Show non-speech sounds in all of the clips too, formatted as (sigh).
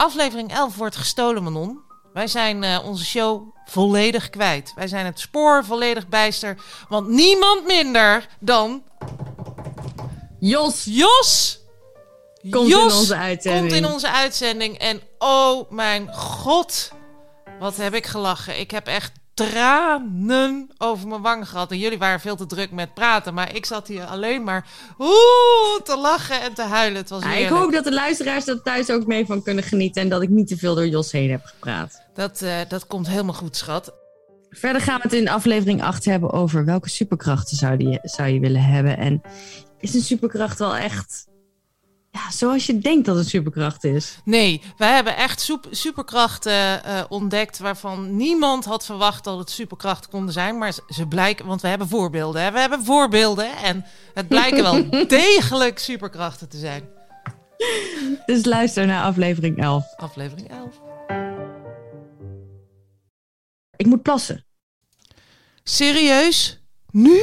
aflevering 11 wordt gestolen, Manon. Wij zijn eh, onze show volledig kwijt. Wij zijn het spoor volledig bijster. Want niemand minder dan Jos Jos. komt Jos in onze uitzending. komt in onze uitzending. En oh mijn god, wat heb ik gelachen. Ik heb echt tranen over mijn wang gehad. En jullie waren veel te druk met praten. Maar ik zat hier alleen maar oeh, te lachen en te huilen. Het was Ja, ik hoop dat de luisteraars er thuis ook mee van kunnen genieten. En dat ik niet te veel door Jos heen heb gepraat. Dat, eh, dat komt helemaal goed, schat. Verder gaan we het in aflevering 8 hebben over welke superkrachten zou, die, zou je willen hebben. En is een superkracht wel echt ja, zoals je denkt dat een superkracht is? Nee, wij hebben echt superkrachten eh, ontdekt waarvan niemand had verwacht dat het superkrachten konden zijn. Maar ze- ze blijken, want we hebben voorbeelden. Hè? We hebben voorbeelden en het blijken wel (laughs) degelijk superkrachten te zijn. Dus luister naar aflevering 11. Aflevering 11. Ik moet plassen. Serieus? Nu?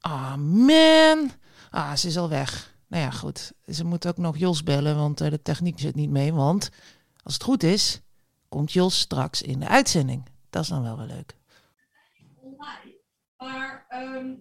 Ah, man. Ah, ze is al weg. Nou ja, goed. Ze moet ook nog Jos bellen, want eh, de techniek zit niet mee. Want als het goed is, komt Jos straks in de uitzending. Dat is dan wel weer leuk. Maar ehm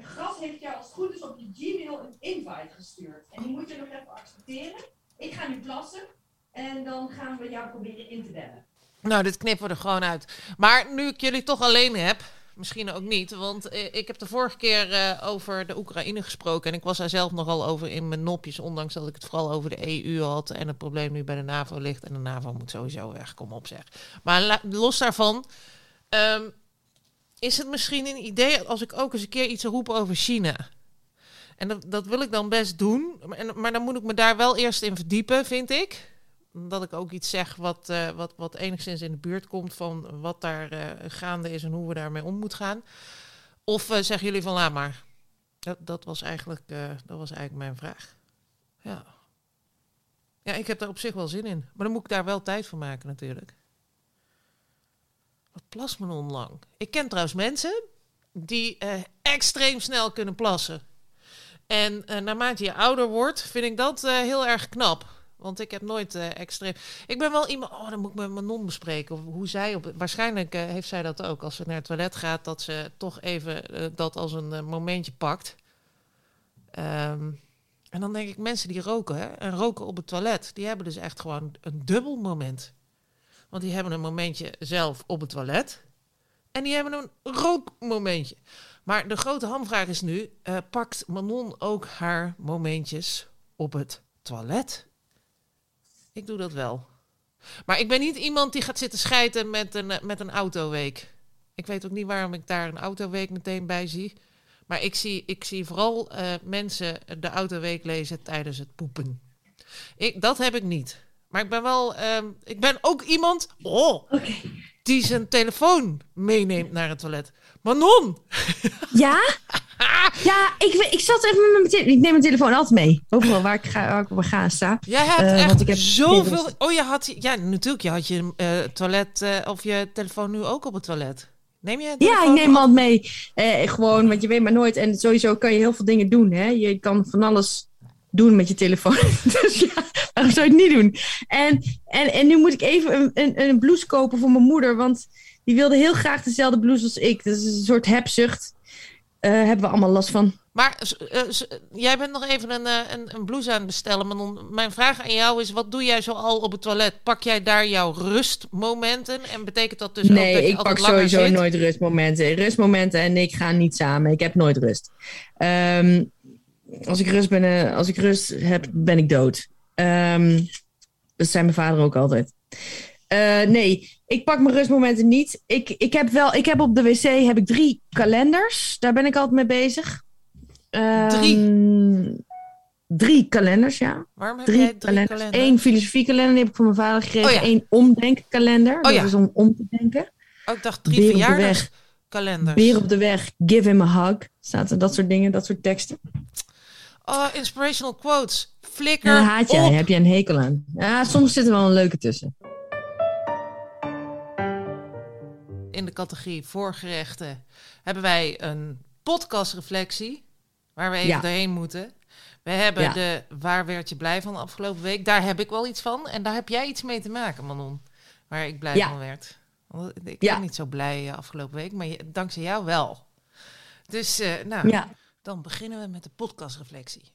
Gras heeft jou als het goed is op je Gmail een invite gestuurd. En die moet je nog even accepteren. Ik ga nu plassen. En dan gaan we jou proberen in te bellen. Nou, dit knippen we er gewoon uit. Maar nu ik jullie toch alleen heb, misschien ook niet. Want eh, ik heb de vorige keer eh, over de Oekraïne gesproken. En ik was daar zelf nogal over in mijn nopjes. Ondanks dat ik het vooral over de EU had. En het probleem nu bij de NAVO ligt. En de NAVO moet sowieso weg, kom op zeg. Maar los daarvan. ehm, is het misschien een idee als ik ook eens een keer iets roep over China? En dat, dat wil ik dan best doen. Maar, en- maar dan moet ik me daar wel eerst in verdiepen, vind ik dat ik ook iets zeg wat, eh, wat, wat enigszins in de buurt komt van wat daar eh, gaande is en hoe we daarmee om moeten gaan. Of eh, zeggen jullie van laat maar. Dat, dat, was eigenlijk, dat was eigenlijk mijn vraag. Ja. ja, ik heb daar op zich wel zin in. Maar dan moet ik daar wel tijd voor maken natuurlijk. Wat plast men onlang? Ik ken trouwens mensen die extreem snel kunnen plassen. En naarmate je ouder wordt, vind ik dat heel erg knap. Want ik heb nooit eh, extreem. Ik ben wel iemand. Oh, dan moet ik met mijn non bespreken. Of hoe zij op. Waarschijnlijk eh, heeft zij dat ook. Als ze naar het toilet gaat, dat ze toch even eh, dat als een momentje pakt. Ehm, en dan denk ik, mensen die roken, hè, en roken op het toilet, die hebben dus echt gewoon een dubbel moment. Want die hebben een momentje zelf op het toilet. En die hebben een rookmomentje. Maar de grote hamvraag is nu: pakt Manon ook haar momentjes op het toilet? Ik doe dat wel. Maar ik ben niet iemand die gaat zitten schijten met een, eh, met een autoweek. Ik weet ook niet waarom ik daar een autoweek meteen bij zie. Maar ik zie, ik zie vooral eh, mensen de autoweek lezen tijdens het poepen. Ik, dat heb ik niet. Maar ik ben wel. ehm, ik ben ook iemand. Oh, die zijn telefoon meeneemt naar het toilet. Manon! Ja? (laughs) (laughs) Ja, ik, ik zat even met mijn telefoon. Ik neem mijn telefoon altijd mee. Overal waar ik, ga, waar ik op ga sta. Jij hebt Eh, echt ik heb zoveel. Oh, je had. Ja, natuurlijk. Je had je eh, toilet. eh, of je telefoon nu ook op het toilet. Neem je. Ja, ik neem altijd mee. Gewoon, want je weet maar nooit. En sowieso kan je heel veel dingen doen. Hè? Je kan van alles doen met je telefoon. (laughs) dus ja, waarom zou je het niet doen? En, en, en nu moet ik even een, een, een blouse kopen voor mijn moeder. Want die wilde heel graag dezelfde blouse als ik. Dat is een soort hebzucht. Eh hebben we allemaal last van. Maar eh, jij bent nog even een, eh, een, een blouse aan het bestellen. Manon. Mijn vraag aan jou is: wat doe jij zo al op het toilet? Pak jij daar jouw rustmomenten? En betekent dat dus ook dat nee, je ik altijd pak sowieso zit? nooit rustmomenten. Rustmomenten en ik gaan niet samen. Ik heb nooit rust. Ehm, als, ik rust ben, als ik rust heb, ben ik dood. Ehm, dat zei mijn vader ook altijd. Eh, nee, ik pak mijn rustmomenten niet. Ik, ik, heb wel, ik heb op de wc heb ik drie kalenders. Daar ben ik altijd mee bezig. Ehm, Drie? Drie kalenders, ja. Waarom heb Drie, jij drie kalenders. kalenders? Eén filosofiekalender die heb ik van mijn vader gekregen. Oh ja. Eén omdenkkalender. Oh dat ja. is om om te denken. Oh, ik dacht drie verjaardagskalenders. Weer op de weg, give him a hug. Staat er dat soort dingen, dat soort teksten. Oh, inspirational quotes. Flikker dan haat jij, op. heb je een hekel aan. Ja, soms zit er wel een leuke tussen. In de categorie voorgerechten hebben wij een podcastreflectie. Waar we even Ja. doorheen moeten. We hebben Ja. de Waar werd je blij van afgelopen week. Daar heb ik wel iets van. En daar heb jij iets mee te maken, Manon. Waar ik blij Ja. van werd. Want Ik Ja. ben niet zo blij eh, afgelopen week, maar je- dankzij jou wel. Dus eh, nou, Ja. dan beginnen we met de podcastreflectie.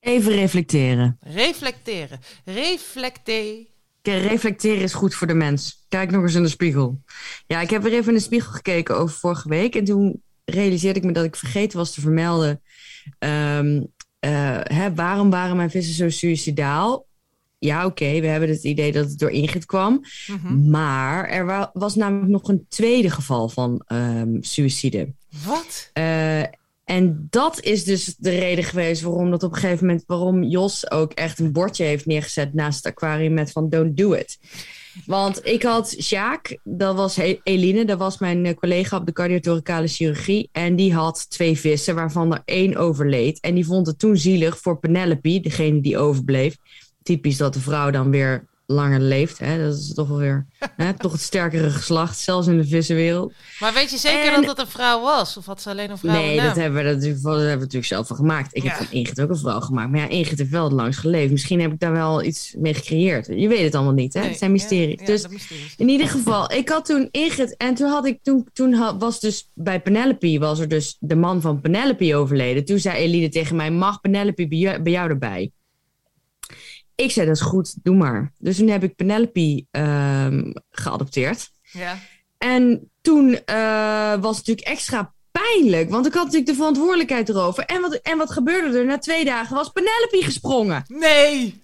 Even reflecteren. Reflecteren. Reflecteer. Reflecteren is goed voor de mens. Kijk nog eens in de spiegel. Ja, ik heb weer even in de spiegel gekeken over vorige week. En toen realiseerde ik me dat ik vergeten was te vermelden. eh, hè, waarom waren mijn vissen zo suicidaal? Ja, oké, we hebben het idee dat het door Ingrid kwam. Mhm. Maar er wa- was namelijk nog een tweede geval van ehm suïcide. Wat? Eh, en dat is dus de reden geweest waarom dat op een gegeven moment, waarom Jos ook echt een bordje heeft neergezet naast het aquarium met van don't do it. Want ik had Sjaak, dat was Eline, dat was mijn eh, collega op de cardiothoracale chirurgie. En die had twee vissen, waarvan er één overleed. En die vond het toen zielig voor Penelope, degene die overbleef. Typisch dat de vrouw dan weer langer leeft. Hè? Dat is toch wel weer (laughs) hè? toch het sterkere geslacht, zelfs in de vissenwereld. Maar weet je zeker En- dat het een vrouw was? Of had ze alleen een vrouw? Nee, dat hebben, we natuurlijk, dat hebben we natuurlijk zelf van gemaakt. Ik Ja. heb van Ingrid ook een vrouw gemaakt. Maar ja, Ingrid heeft wel het langst geleefd. Misschien heb ik daar wel iets mee gecreëerd. Je weet het allemaal niet, hè? het zijn mysteries. dus mysteries. in ieder geval, ik had toen Ingrid... En toen, had ik, toen, toen was dus bij Penelope... was er dus de man van Penelope overleden. Toen zei Eline tegen mij... mag Penelope bij jou, bij jou erbij? Ik zei, dat is goed, doe maar. Dus toen heb ik Penelope ehm, geadopteerd. Ja. En toen eh, was het natuurlijk extra pijnlijk, want ik had natuurlijk de verantwoordelijkheid erover. En wat, en wat gebeurde er? Na twee dagen was Penelope gesprongen. Nee!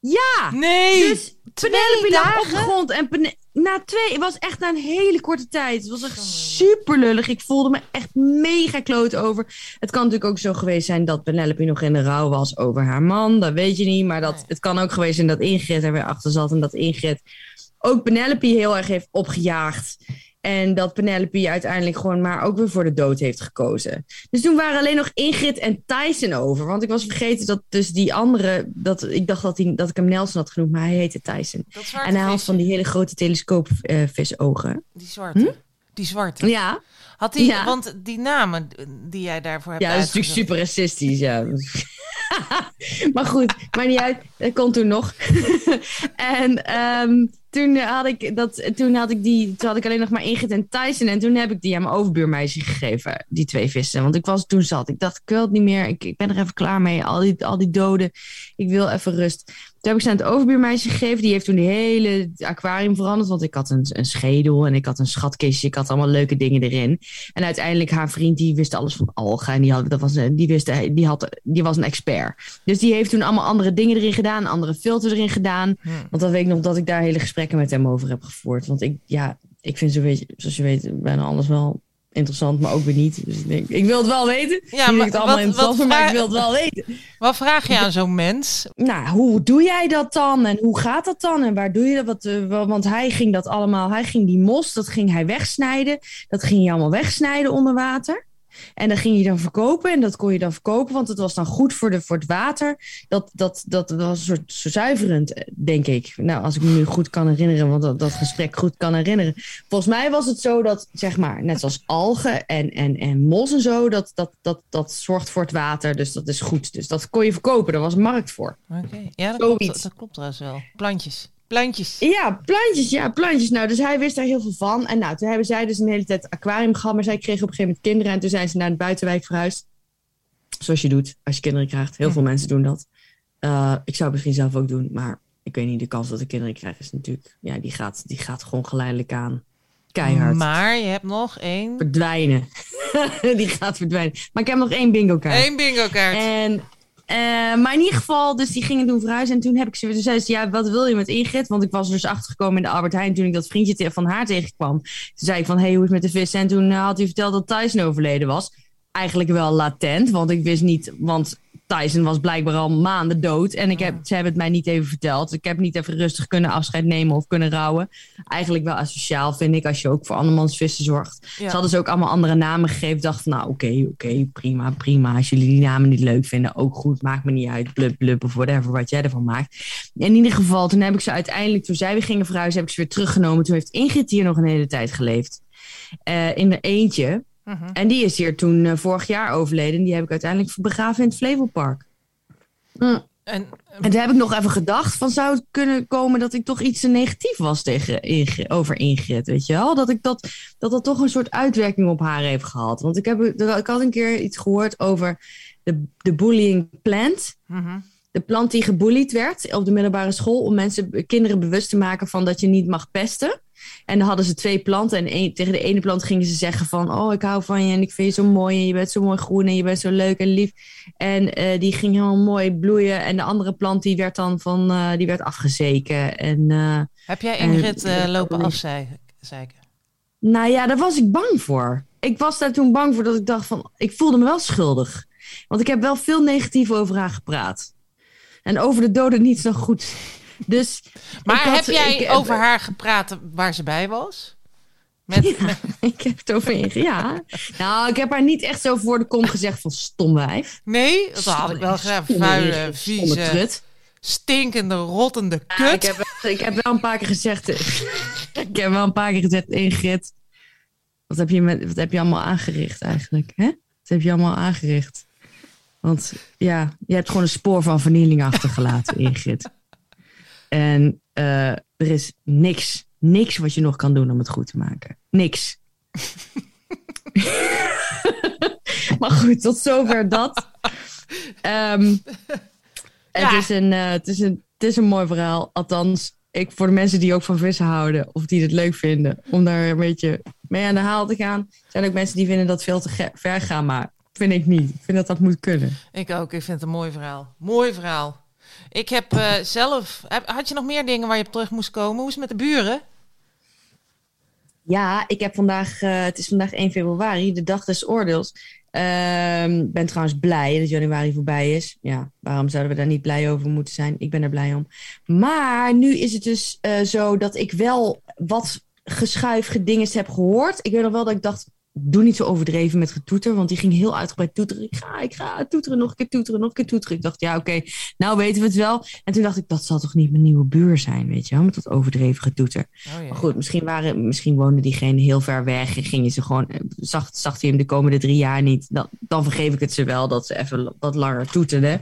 Ja! Nee! Dus Penelope lag op de grond en na twee, het was echt na een hele korte tijd. Het was echt super lullig. Ik voelde me echt mega kloot over. Het kan natuurlijk ook zo geweest zijn dat Penelope nog in de rouw was over haar man. Dat weet je niet. Maar dat, het kan ook geweest zijn dat Ingrid er weer achter zat. En dat Ingrid ook Penelope heel erg heeft opgejaagd. En dat Penelope uiteindelijk gewoon maar ook weer voor de dood heeft gekozen. Dus toen waren alleen nog Ingrid en Tyson over. Want ik was vergeten dat dus die andere... Dat, ik dacht dat, die, dat ik hem Nelson had genoemd, maar hij heette Tyson. Dat En hij had van die hele grote telescoopvisogen. Die zwarte. Die zwarte. ja, Had die, Ja. want die namen die jij daarvoor hebt ja, dat is natuurlijk super racistisch, ja. (laughs) (laughs) maar goed, maar niet uit. Dat kon toen nog. (laughs) en ehm, toen had ik dat, toen had ik die, toen had ik alleen nog maar Ingrid en Tyson. En toen heb ik die aan mijn overbuurmeisje gegeven, die twee vissen. Want ik was toen zat. Ik dacht, ik wil het niet meer. Ik, ik ben er even klaar mee. Al die, al die doden. Ik wil even rust. Toen heb ik ze aan het overbuurmeisje gegeven. Die heeft toen die hele aquarium veranderd. Want ik had een, een schedel en ik had een schatkistje. Ik had allemaal leuke dingen erin. En uiteindelijk haar vriend, die wist alles van algen. En die, had, dat was, een- die, wist, die, had, die was een expert. Dus die heeft toen allemaal andere dingen erin gedaan. Andere filters erin gedaan. Hm. Want dan weet ik nog dat ik daar hele gesprekken met hem over heb gevoerd. Want ik, ja, ik vind zo, weet je, zoals je weet, bijna alles wel interessant, maar ook weer niet. Dus ik denk, ik wil het wel weten. Ja, maar ik het allemaal wat- wat maar ik wil het wel weten. Wat vraag je aan zo'n mens? Nou, hoe doe jij dat dan? En hoe gaat dat dan? En waar doe je dat? Wat, eh, wa- want hij ging dat allemaal, hij ging die mos, dat ging hij wegsnijden. Dat ging hij allemaal wegsnijden onder water. En dat ging je dan verkopen en dat kon je dan verkopen, want het was dan goed voor, de, voor het water. Dat, dat, dat was een soort zo zuiverend, eh, denk ik. Nou, als ik me nu goed kan herinneren, want dat, dat gesprek goed kan herinneren. Volgens mij was het zo dat, zeg maar, net zoals algen en, en, en mos en zo, dat, dat, dat, dat zorgt voor het water. Dus dat is goed. Dus dat kon je verkopen, daar was een markt voor. Oké, ja, dat klopt, dat klopt trouwens wel. Plantjes. Plantjes. Ja, plantjes, ja, plantjes. Nou, dus hij wist daar heel veel van. En nou, toen hebben zij dus een hele tijd aquarium gehad, maar zij kregen op een gegeven moment kinderen en toen zijn ze naar de buitenwijk verhuisd. Zoals je doet als je kinderen krijgt. Heel veel mensen doen dat. Eh, ik zou het misschien zelf ook doen, maar ik weet niet, de kans dat ik kinderen krijg is natuurlijk, ja, die gaat, die gaat gewoon geleidelijk aan. Keihard. Maar je hebt nog één. Verdwijnen. (laughs) die gaat verdwijnen. Maar ik heb nog één bingo kaart. Eén bingo kaart. En, eh, maar in ieder geval, dus die gingen toen verhuizen. En toen heb ik ze, toen zei ze, ja, wat wil je met Ingrid? Want ik was dus achtergekomen in de Albert Heijn toen ik dat vriendje van haar tegenkwam. Toen zei ik van, hey, hoe is het met de vissen? En toen eh, had hij verteld dat Tyson overleden was. Eigenlijk wel latent, want ik wist niet, want Tyson was blijkbaar al maanden dood. En ik heb, ze hebben het mij niet even verteld. Ik heb niet even rustig kunnen afscheid nemen of kunnen rouwen. Eigenlijk wel asociaal, vind ik, als je ook voor andermans vissen zorgt. Ja. Ze hadden ze ook allemaal andere namen gegeven. Ik dacht van, nou oké, oké, prima, prima. Als jullie die namen niet leuk vinden, ook goed. Maakt me niet uit. Blub, blub of whatever, wat jij ervan maakt. In ieder geval, toen heb ik ze uiteindelijk, toen zij weer gingen verhuizen, heb ik ze weer teruggenomen. Toen heeft Ingrid hier nog een hele tijd geleefd. Eh, in er eentje. Mhm. En die is hier toen eh, vorig jaar overleden. Die heb ik uiteindelijk begraven in het Flevopark. Hm. En, En toen heb ik nog even gedacht: van zou het kunnen komen dat ik toch iets te negatief was tegen Ingrid, over Ingrid, weet je wel? Dat ik dat, dat dat toch een soort uitwerking op haar heeft gehad. Want ik, heb, ik had een keer iets gehoord over de, de bullying plant. Mhm. De plant die gebullied werd op de middelbare school om mensen, kinderen bewust te maken van dat je niet mag pesten. En dan hadden ze twee planten en tegen de ene plant gingen ze zeggen van, oh ik hou van je en ik vind je zo mooi en je bent zo mooi groen en je bent zo leuk en lief. En eh, die ging helemaal mooi bloeien en de andere plant die werd dan van, eh, die werd afgezeken. En eh, Heb jij Ingrid lopen afzeiken? nou ja, daar was ik bang voor. Ik was daar toen bang voor dat ik dacht van, ik voelde me wel schuldig. Want ik heb wel veel negatief over haar gepraat. En over de doden niets nog goed. Dus Maar had- heb jij ik- over haar gepraat waar ze bij was? Met, Ja, met- (laughs) ik heb het over Ingrid. Ja. Nou, ik heb haar niet echt zo voor de kom gezegd van stom wijf. nee, dat had ik wel. Stomme Vuile, vieze, trut. stinkende, rottende Ja, kut. ik, heb, wel- ik heb wel een paar keer gezegd. (laughs) ik heb wel een paar keer gezegd, Ingrid. Wat heb je, met, wat heb je allemaal aangericht eigenlijk? Hè? Wat heb je allemaal aangericht? Want ja, je hebt gewoon een spoor van vernieling achtergelaten, (laughs) Ingrid. En eh, er is niks, niks wat je nog kan doen om het goed te maken. Niks. (laughs) maar goed, tot zover dat. Ehm, het, Ja. is een, eh, het, is een, het is een mooi verhaal. Althans, ik, voor de mensen die ook van vissen houden. Of die het leuk vinden. Om daar een beetje mee aan de haal te gaan. zijn ook mensen die vinden dat veel te ver gaan. Maar vind ik niet. Ik vind dat dat moet kunnen. Ik ook, ik vind het een mooi verhaal. Mooi verhaal. Ik heb eh, zelf... had je nog meer dingen waar je op terug moest komen? Hoe is het met de buren? Ja, ik heb vandaag, eh, het is vandaag 1 februari, de dag des oordeels. Ehm, ben trouwens blij dat januari voorbij is. Ja, waarom zouden we daar niet blij over moeten zijn? Ik ben er blij om. Maar nu is het dus eh, zo dat ik wel wat geschuif, gedinges heb gehoord. Ik weet nog wel dat ik dacht, doe niet zo overdreven met getoeter. Want die ging heel uitgebreid toeteren. Ik ga, ik ga toeteren, nog een keer toeteren, nog een keer toeteren. Ik dacht, ja oké, nou weten we het wel. En toen dacht ik, dat zal toch niet mijn nieuwe buur zijn, weet je wel? Met dat overdreven getoeter. Oh, ja. Maar goed, misschien, waren, misschien woonde diegene heel ver weg en gingen ze gewoon, eh, zag, zag hij hem de komende drie jaar niet. Dan, dan vergeef ik het ze wel dat ze even wat langer toeterden.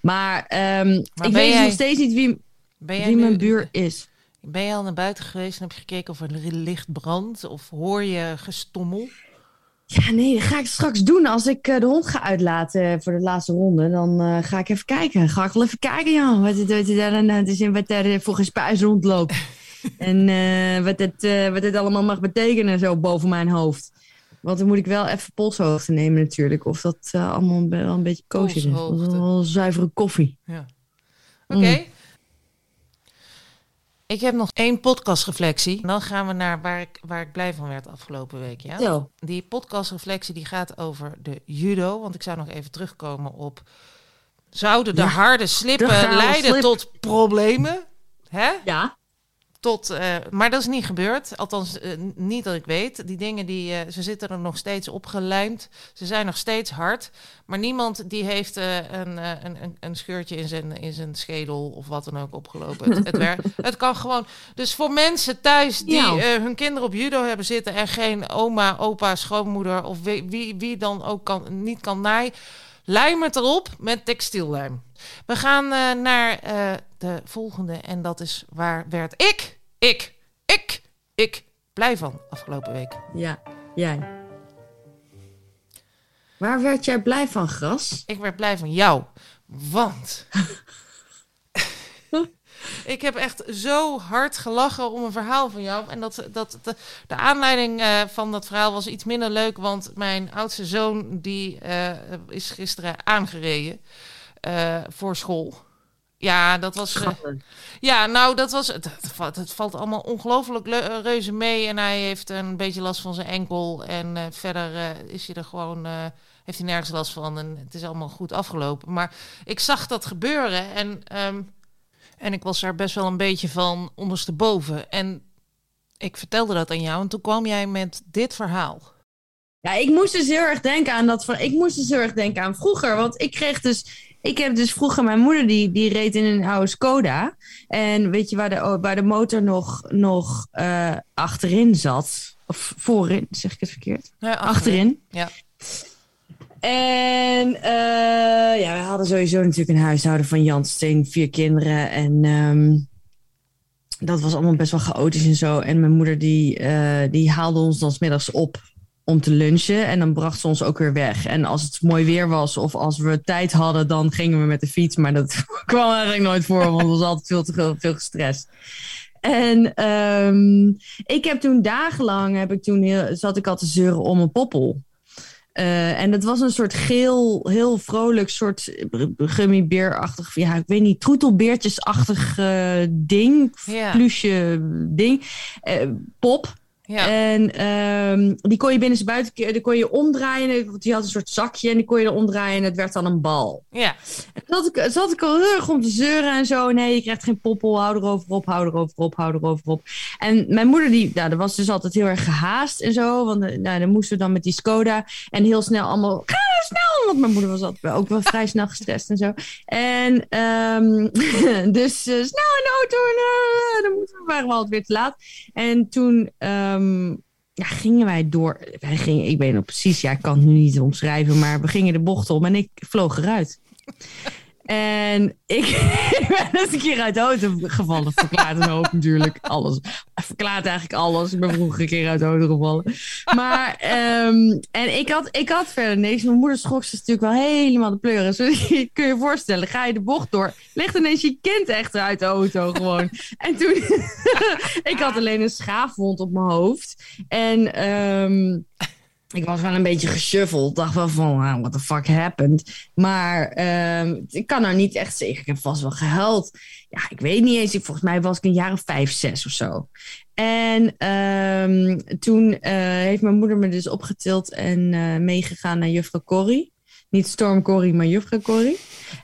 Maar, ehm, ik weet dus jij- nog steeds niet wie, wie nu- mijn buur is. Ben je al naar buiten geweest en heb je gekeken of er licht brandt? Of hoor je gestommel? Ja, nee, dat ga ik straks doen. Als ik eh, de hond ga uitlaten voor de laatste ronde, dan eh, ga ik even kijken. Ga ik wel even kijken, ja. Wat, het- wat, daar is en wat er eh, voor gespuis rondloopt. (laughs) en wat, het, wat het allemaal mag betekenen zo boven mijn hoofd. Want dan moet ik wel even polshoogte nemen natuurlijk. Of dat allemaal wel een beetje kosher is. Wel zuivere koffie. Ja. Oké. Mm. Ik heb nog één podcastreflectie. Dan gaan we naar waar ik, waar ik blij van werd afgelopen week. Ja? Die podcastreflectie die gaat over de judo. Want ik zou nog even terugkomen op... Zouden de Ja, harde slippen de leiden slip. tot problemen? Hè? Ja. Tot, eh, maar dat is niet gebeurd. Althans, eh, niet dat ik weet. Die dingen, die, eh, ze zitten er nog steeds opgelijmd. Ze zijn nog steeds hard. Maar niemand die heeft een, een, een, scheurtje in zijn, in zijn schedel of wat dan ook opgelopen. Het, het, (laughs) kan gewoon. Dus voor mensen thuis die Ja. hun kinderen op judo hebben zitten... en geen oma, opa, schoonmoeder of wie, wie, wie dan ook kan, niet kan naaien... Lijm het erop met textiellijm. We gaan eh, naar eh, de volgende. En dat is waar werd ik, ik, ik, ik blij van afgelopen week. Ja, jij. Waar werd jij blij van, Gras? Ik werd blij van jou. Want (laughs) ik heb echt zo hard gelachen om een verhaal van jou. En dat, dat, de, de aanleiding eh, van dat verhaal was iets minder leuk. Want mijn oudste zoon die, eh, is gisteren aangereden eh, voor school. Ja, dat was. Ja, nou, dat was. Het, het, valt- allemaal ongelooflijk reuze mee. En hij heeft een beetje last van zijn enkel. En verder is hij er gewoon. heeft hij nergens last van. En het is allemaal goed afgelopen. Maar ik zag dat gebeuren. En, ehm, en ik was er best wel een beetje van ondersteboven. En ik vertelde dat aan jou. En toen kwam jij met dit verhaal. Ja, ik moest dus heel erg denken aan dat van. Ik moest dus heel erg denken aan vroeger. Want ik kreeg dus ik heb dus vroeger mijn moeder, die, die reed in een oude Skoda. En weet je waar de, waar de motor nog, nog uh, achterin zat? Of voorin, zeg ik het verkeerd? Ja, achterin. Ja. En uh, ja, we hadden sowieso natuurlijk een huishouden van Jan Steen, vier kinderen. En um, dat was allemaal best wel chaotisch en zo. En mijn moeder die, uh, die haalde ons dan smiddags op om te lunchen. En dan bracht ze ons ook weer weg. En als het mooi weer was of als we tijd hadden, dan gingen we met de fiets. Maar dat (laughs) kwam eigenlijk nooit voor, want we was altijd veel te veel, veel gestrest. En um, ik heb toen dagenlang, heb ik toen heel, zat ik al te zeuren om een poppel. Uh, en het was een soort geel, heel vrolijk, soort gummibeerachtig, ja, ik weet niet, troetelbeertjesachtig uh, ding, Ja. plusje ding, uh, pop. Ja. En um, die kon je binnen zijn buiten, die kon je omdraaien, want die had een soort zakje en die kon je er omdraaien en het werd dan een bal. ja. En zat ik, zat ik al heel erg om te zeuren en zo. Nee, je krijgt geen poppel, hou erover op, hou erover op, hou erover op. En mijn moeder, die, nou, dat was dus altijd heel erg gehaast en zo. Want eh, nou, dan moesten we dan met die Skoda en heel snel allemaal, snel! Want mijn moeder was altijd ook wel (laughs) vrij snel gestrest en zo. En um, (laughs) dus uh, snel in de auto en uh, dan moeten we, waren we altijd weer te laat. En toen... Um, ja, gingen wij door. Wij gingen, ik weet nog precies, ja, ik kan het nu niet omschrijven, maar we gingen de bocht om en ik vloog eruit. En ik, (laughs) ben eens een keer uit de auto gevallen. Verklaart een hoop natuurlijk. Alles. Verklaart eigenlijk alles. Ik ben vroeger een keer uit de auto gevallen. Maar, um, en ik had, ik had verder niks. Mijn moeder schrok zich natuurlijk wel helemaal de pleuren. Dus (laughs) je kun je voorstellen, ga je de bocht door. Ligt ineens je kind echt uit de auto gewoon. En toen, (laughs) ik had alleen een schaafwond op mijn hoofd. En... Um, ik was wel een beetje geshuffeld. Dacht wel van, what the fuck happened? Maar um, ik kan nou niet echt zeggen. Ik heb vast wel gehuild. Ja, ik weet niet eens. Volgens mij was ik een jaar of vijf, zes of zo. En um, toen uh, heeft mijn moeder me dus opgetild en uh, meegegaan naar juffrouw Corrie. Niet Storm Corrie, maar juffrouw Corrie.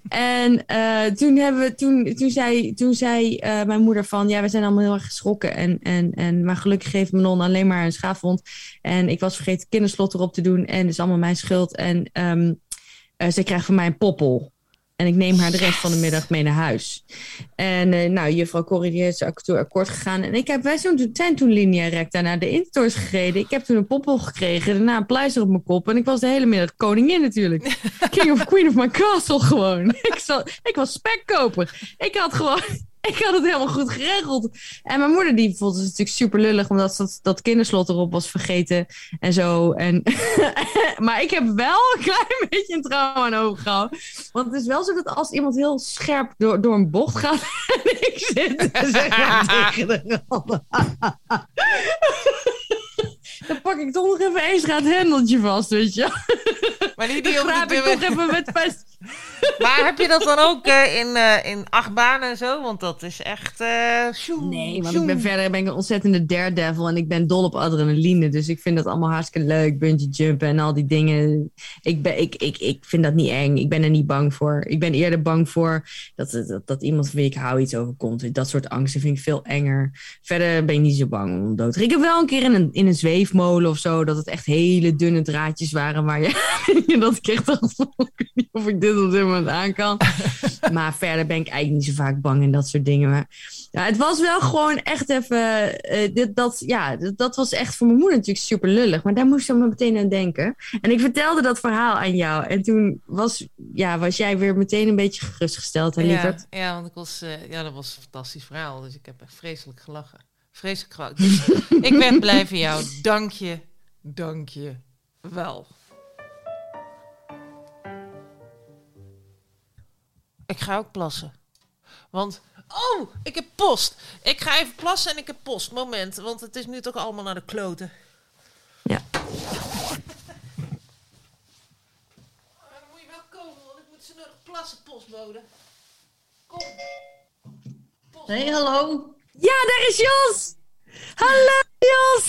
En uh, toen, hebben we, toen, toen zei, toen zei uh, mijn moeder van... ja, we zijn allemaal heel erg geschrokken. En, en, en, maar gelukkig heeft mijn non alleen maar een schaafwond. En ik was vergeten kinderslot erop te doen. En het is allemaal mijn schuld. En um, uh, ze krijgt van mij een poppel. En ik neem haar de rest van de middag mee naar huis. En uh, nou, juffrouw Corrie die is akkoord gegaan. En ik heb, wij zijn toen linea recta naar de Intertours gereden. Ik heb toen een poppel gekregen. Daarna een pleister op mijn kop. En ik was de hele middag koningin natuurlijk. (laughs) King of Queen of my castle gewoon. (laughs) ik, ik was spekkoper. Ik had gewoon... (laughs) Ik had het helemaal goed geregeld. En mijn moeder die vond het natuurlijk super lullig, omdat dat, dat kinderslot erop was vergeten en zo. En (laughs) maar ik heb wel een klein (laughs) beetje een trauma aan overgehouden. Want het is wel zo dat als iemand heel scherp door, door een bocht gaat en ik zit tegen de rollen. Dan pak ik toch nog even één straat hendeltje vast, weet je. Maar die, die ik toch even met vast. (laughs) Maar heb je dat dan ook uh, in, uh, in achtbaan en zo? Want dat is echt. Uh, shoem, nee, want shoem. ik ben verder ben ik een ontzettende daredevil en ik ben dol op adrenaline. Dus ik vind dat allemaal hartstikke leuk. Bungee jumpen en al die dingen. Ik, ben, ik, ik, ik vind dat niet eng. Ik ben er niet bang voor. Ik ben eerder bang voor dat, dat, dat iemand van wie ik hou iets overkomt. Dat soort angsten vind ik veel enger. Verder ben ik niet zo bang om dood te Ik heb wel een keer in een, in een zweefmolen of zo, dat het echt hele dunne draadjes waren waar je. (laughs) dat ik echt dacht van, ik weet niet of ik dit op dit moment aan kan. (laughs) maar verder ben ik eigenlijk niet zo vaak bang en dat soort dingen. Maar ja, het was wel gewoon echt even. Uh, dit, dat, ja, dat, dat, was echt voor mijn moeder natuurlijk super lullig. Maar daar moest ze me meteen aan denken. En ik vertelde dat verhaal aan jou. En toen was, ja, was jij weer meteen een beetje gerustgesteld, hè, lieverd? Ja, ja, want ik was, uh, ja, dat was een fantastisch verhaal. Dus ik heb echt vreselijk gelachen. Vreselijk gelachen. Dus (laughs) ik ben blij voor jou. Dank je. Dank je wel. Ik ga ook plassen. Want, oh, ik heb post. Ik ga even plassen en ik heb post. Moment, want het is nu toch allemaal naar de kloten. Ja. Dan moet je wel komen, want ik moet ze nodig plassen, postbode. Kom. Postbode. Hey, hallo. Ja, daar is Jos! Hallo Jos!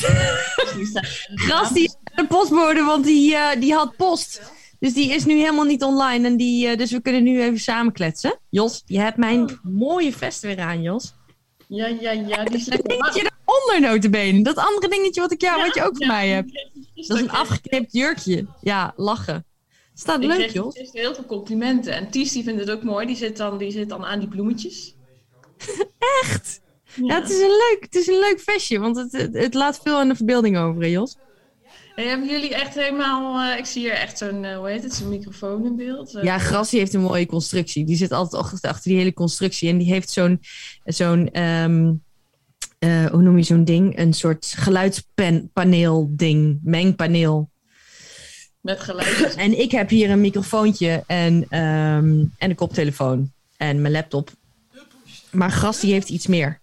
Gast, die is de postbode, want die, uh, die had post. Dus die is nu helemaal niet online. En die, uh, dus we kunnen nu even samen kletsen. Jos, je hebt mijn oh. mooie vest weer aan, Jos. Ja, ja, ja. Die dat dingetje daaronder, notabene. Dat andere dingetje wat, ik jou, ja, wat je ook ja, van mij hebt. Dat is een afgeknipt jurkje. Ja, lachen. Staat Ik leuk, kreeg joh. gisteren heel veel complimenten. En Ties die vindt het ook mooi. Die zit dan, die zit dan aan die bloemetjes. (laughs) Echt? Ja, het is een leuk, het is een leuk vestje, want het, het, het laat veel aan de verbeelding over, hè, Jos. En hebben jullie echt helemaal... eh, ik zie hier echt zo'n, eh, hoe heet het, zo'n microfoon in beeld. Eh, Ja, Grassie heeft een mooie constructie. Die zit altijd achter, die hele constructie. En die heeft zo'n, zo'n ehm, eh, hoe noem je zo'n ding? Een soort geluidspaneel ding, mengpaneel. Met geluid. En ik heb hier een microfoontje en, ehm, en een koptelefoon en mijn laptop. Maar Grassie heeft iets meer.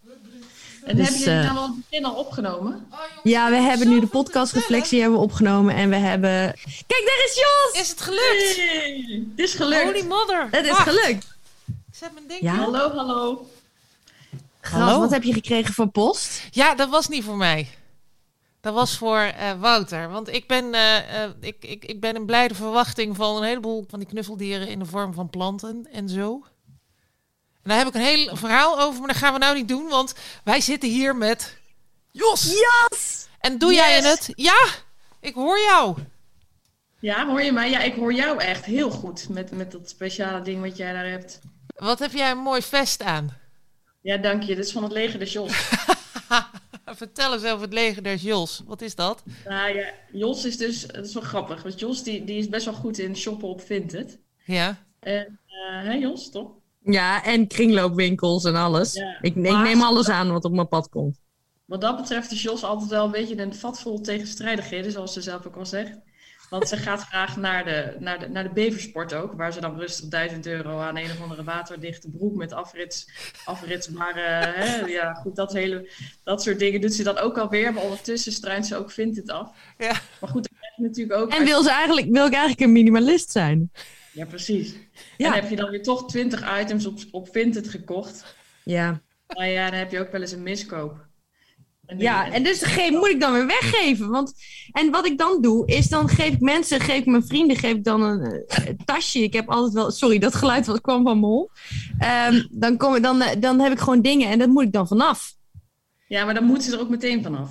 En Dus, hebben jullie eh, nou al het begin al opgenomen? Ja, we hebben nu de podcast Reflectie hebben we opgenomen en we hebben... Kijk, daar is Jos! Is het gelukt? Hey, het is gelukt. Holy mother. Het is Wacht, gelukt. Ik zet mijn ding Ja? Hallo, hallo. Gras, Hallo? wat heb je gekregen van post? Ja, dat was niet voor mij. Dat was voor eh, Wouter. Want ik ben, eh, ik, ik, ik ben in blijde verwachting van een heleboel van die knuffeldieren in de vorm van planten en zo. En daar heb ik een heel verhaal over, maar dat gaan we nou niet doen, want wij zitten hier met Jos. Jos! En doe jij het? Ja, ik hoor jou. Ja, hoor je mij? Ja, ik hoor jou echt heel goed met, met dat speciale ding wat jij daar hebt. Wat heb jij een mooi vest aan? Ja, dank je. Dit is van het leger de Jos. (laughs) Vertel eens over het leger der Jos. Wat is dat? nou ja, Jos is dus, dat is wel grappig. Want Jos die, die is best wel goed in shoppen op Vinted. Ja. En, eh hè Jos, toch? Ja, en kringloopwinkels en alles. Ja, ik, neem alles aan wat op mijn pad komt. Wat dat betreft is Jos altijd wel een beetje een vat vol tegenstrijdigheden, zoals ze zelf ook al zegt. Want ze gaat graag naar de, naar, de, naar de beversport ook, waar ze dan rustig 1000 euro aan een of andere waterdichte broek met afrits, afritsbare, hè, ja goed, dat, hele, dat soort dingen doet ze dan ook alweer. Maar ondertussen struint ze ook vindt het af. Ja. Maar goed, dan krijg je natuurlijk ook... En wil, ze eigenlijk, wil ik eigenlijk een minimalist zijn? Ja, precies. Ja. En heb je dan weer toch 20 items op, op Vinted gekocht. Ja. Nou ja, dan heb je ook wel eens een miskoop. En Ja, en dus ge- moet ik dan weer weggeven. Want, en wat ik dan doe, is dan geef ik mensen, geef ik mijn vrienden, geef ik dan een, tasje. Ik heb altijd wel, sorry, dat geluid was, kwam van mijn hol. Ehm, dan, kom, dan, dan heb ik gewoon dingen en dat moet ik dan vanaf. ja, maar dan moet ze er ook meteen vanaf.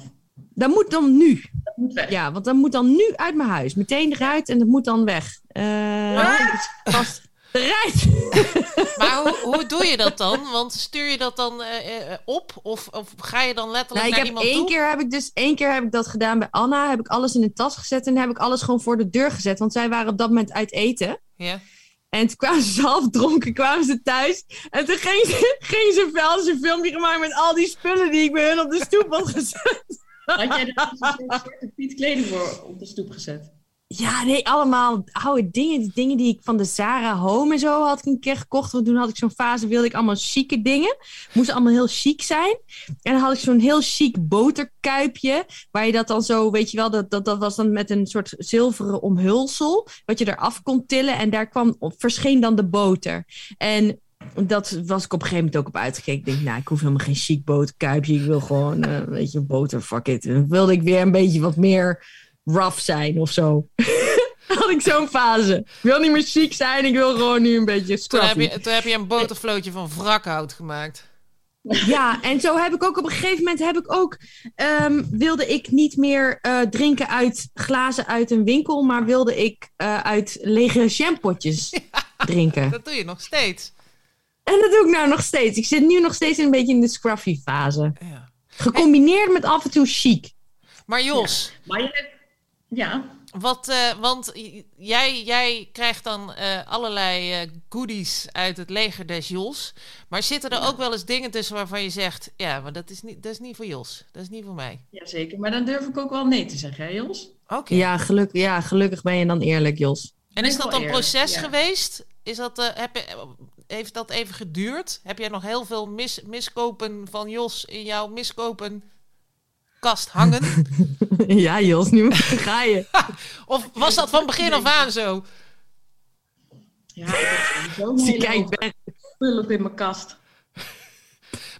Dat moet dan nu. Dat moet weg. Ja, want dat moet dan nu uit mijn huis. Meteen eruit en dat moet dan weg. Eh vast (laughs) Maar hoe, hoe doe je dat dan? Want stuur je dat dan eh, eh, op? Of, of ga je dan letterlijk Nou, ik naar heb iemand één toe? keer heb ik dus één keer heb ik dat gedaan bij Anna. Heb ik alles in een tas gezet en heb ik alles gewoon voor de deur gezet. Want zij waren op dat moment uit eten. Ja. En toen kwamen ze half dronken, kwamen ze thuis. En toen ging ze, (laughs) ging ze wel eens een filmpje gemaakt met al die spullen die ik bij hun op de stoep had gezet. Had jij daar dus een soort Piet kleding voor op de stoep gezet? Ja, nee, allemaal oude dingen. Die dingen die ik van de Zara Home en zo had ik een keer gekocht. Want toen had ik zo'n fase, wilde ik allemaal chique dingen. Moesten allemaal heel chic zijn. En dan had ik zo'n heel chic boterkuipje. Waar je dat dan zo, weet je wel, dat, dat, dat was dan met een soort zilveren omhulsel. Wat je eraf kon tillen. En daar kwam, verscheen dan de boter. En dat was ik op een gegeven moment ook op uitgekeken. Ik denk, nou, ik hoef helemaal geen chic boterkuipje. Ik wil gewoon, eh, weet je, boter. En dan wilde ik weer een beetje wat meer rough zijn of zo. (laughs) Had ik zo'n fase. Ik wil niet meer chic zijn, ik wil gewoon nu een beetje Toen heb, scruffy. je, toen heb je een botervlootje van wrakhout gemaakt. Ja, en zo heb ik ook op een gegeven moment heb ik ook ehm, wilde ik niet meer eh, drinken uit glazen uit een winkel, maar wilde ik eh, uit lege jampotjes (laughs) drinken. Dat doe je nog steeds. En dat doe ik nou nog steeds. Ik zit nu nog steeds een beetje in de scruffy fase. Ja. Gecombineerd met af en toe chic. Maar Jos, Maar je hebt... Ja, wat, eh, want jij, jij krijgt dan eh, allerlei eh, goodies uit het leger des Jos. Maar zitten er ook wel eens dingen tussen waarvan je zegt... Ja, maar dat is niet, dat is niet voor Jos. Dat is niet voor mij. ja, zeker. Maar dan durf ik ook wel nee te zeggen, hè Jos? Oké. Ja, geluk, ja, gelukkig ben je dan eerlijk, Jos. En is dat een eerlijk, proces ja. geweest? Is dat, eh, heb je, heeft dat even geduurd? Heb jij nog heel veel mis, miskopen van Jos in jouw miskopen kast hangen? (laughs) ja, Jos, nu ga je. of was dat van begin af aan zo? Ja, ik heb spullen in mijn kast.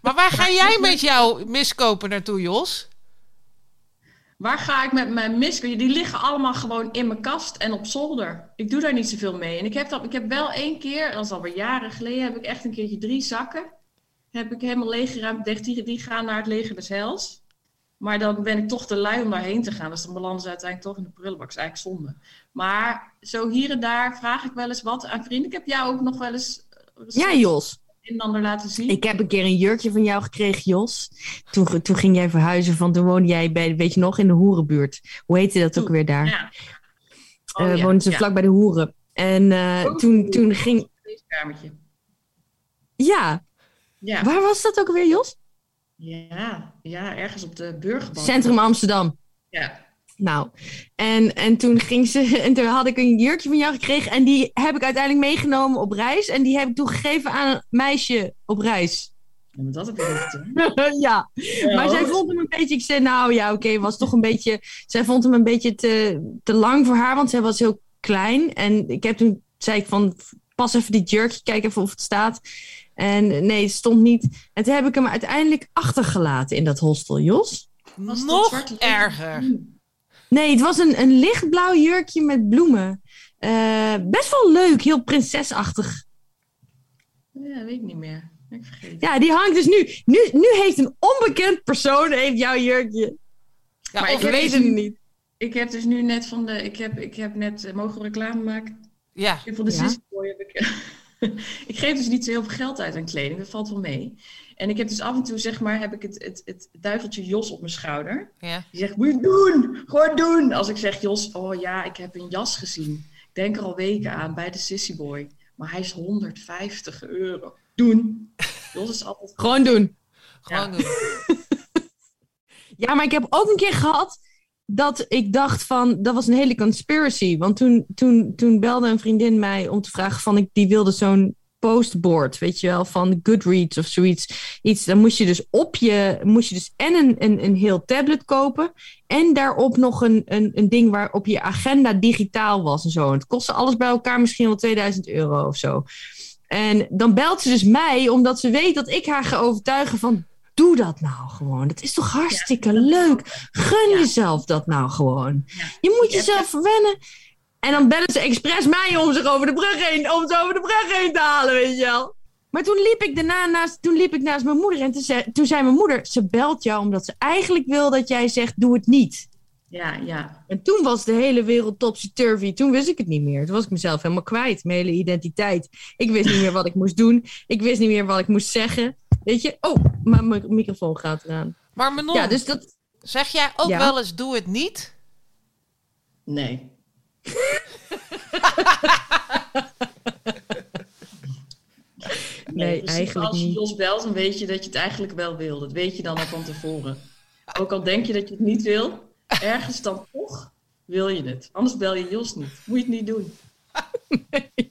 Maar waar ga jij met jouw miskopen naartoe, Jos? Waar ga ik met mijn miskopen? Die liggen allemaal gewoon in mijn kast en op zolder. Ik doe daar niet zoveel mee. En ik heb, dat, ik heb wel één keer, dat is alweer jaren geleden, heb ik echt een keertje drie zakken. Heb ik helemaal leeggeruimd. Dacht, Die, die gaan naar het leger des Hels. Maar dan ben ik toch te lui om daarheen te gaan. Dus dan belanden ze uiteindelijk toch in de prullenbak. Dat is eigenlijk zonde. Maar zo hier en daar vraag ik wel eens wat aan vrienden. Ik heb jou ook nog wel eens eh, Ja, Jos. een en ander laten zien. Ik heb een keer een jurkje van jou gekregen, Jos. Toen, toen ging jij verhuizen, van toen woonde jij bij, weet je nog, in de hoerenbuurt. Hoe heette dat ook weer daar? Ja. Eh Oh, ja, woonden ze ja. vlak bij de hoeren. En eh, Oh. toen, toen ging... Ja, Ja. waar was dat ook weer, Jos? Ja, ja, ergens op de Burgerbad. Centrum Amsterdam. Ja. Nou, en, en toen ging ze, (laughs) en toen had ik een jurkje van jou gekregen. En die heb ik uiteindelijk meegenomen op reis. En die heb ik toegegeven aan een meisje op reis. Ja, maar dat heb niet gedaan. (laughs) ja, maar zij vond hem een beetje. Ik zei, nou ja, oké, was toch een beetje. Zij vond hem een beetje te, te lang voor haar, want zij was heel klein. En ik heb toen zei ik van, pas even die jurkje, kijk even of het staat. En nee, het stond niet. En toen heb ik hem uiteindelijk achtergelaten in dat hostel, Jos. Was Nog erger. Nee, het was een, een lichtblauw jurkje met bloemen. Eh, best wel leuk, heel prinsesachtig. Ja, weet ik niet meer. Ik vergeet. Ja, die hangt dus nu. Nu, nu heeft een onbekend persoon heeft jouw jurkje. Ja, Maar ik weet het nu- niet. Ik heb dus nu net van de... Ik heb, ik heb net... eh, mogen we reclame maken? ja, Ik heb van de Ja. Sissy Boy heb ik... (laughs) (laughs) ik geef dus niet zo heel veel geld uit aan kleding. Dat valt wel mee. En ik heb dus af en toe, zeg maar, heb ik het, het, het duiveltje Jos op mijn schouder. ja. Die zegt, moet je doen! Gewoon doen! Als ik zeg, Jos, oh ja, ik heb een jas gezien. Ik denk er al weken aan bij de Sissy Boy. Maar hij is 150 euro. Doen! Jos is altijd... Gewoon doen. Gewoon Ja. doen. (laughs) Ja, maar ik heb ook een keer gehad dat ik dacht van, dat was een hele conspiracy. Want toen, toen, toen belde een vriendin mij om te vragen van, ik, die wilde zo'n postboard, weet je wel, van Goodreads of zoiets. Iets, dan moest je dus op je, moest je dus en een, een, een heel tablet kopen en daarop nog een, een, een ding waarop je agenda digitaal was en zo. En het kostte alles bij elkaar misschien wel 2000 euro of zo. En dan belt ze dus mij, omdat ze weet dat ik haar ga overtuigen van, doe dat nou gewoon. Dat is toch hartstikke leuk. Gun Ja. jezelf dat nou gewoon. Ja. Je moet jezelf verwennen. En dan bellen ze expres mij om zich over de brug heen, om ze over de brug heen te halen, weet je wel. Maar toen liep ik daarna naast, toen liep ik naast mijn moeder en toen zei, toen zei mijn moeder, ze belt jou omdat ze eigenlijk wil dat jij zegt, doe het niet. Ja, ja. En toen was de hele wereld topsy-turvy. Toen wist ik het niet meer. Toen was ik mezelf helemaal kwijt. Mijn hele identiteit. Ik wist niet meer wat ik moest doen. Ik wist niet meer wat ik moest zeggen. Weet je? Oh, maar mijn microfoon gaat eraan. Maar Manon, Ja, dus dat... zeg jij ook Ja. wel eens doe het niet? Nee. Nee, eigenlijk Als je niet. Jos belt, dan weet je dat je het eigenlijk wel wil. Dat weet je dan al van tevoren. Ook al denk je dat je het niet wil, ergens dan toch wil je het. Anders bel je Jos niet. Moet je het niet doen. (laughs)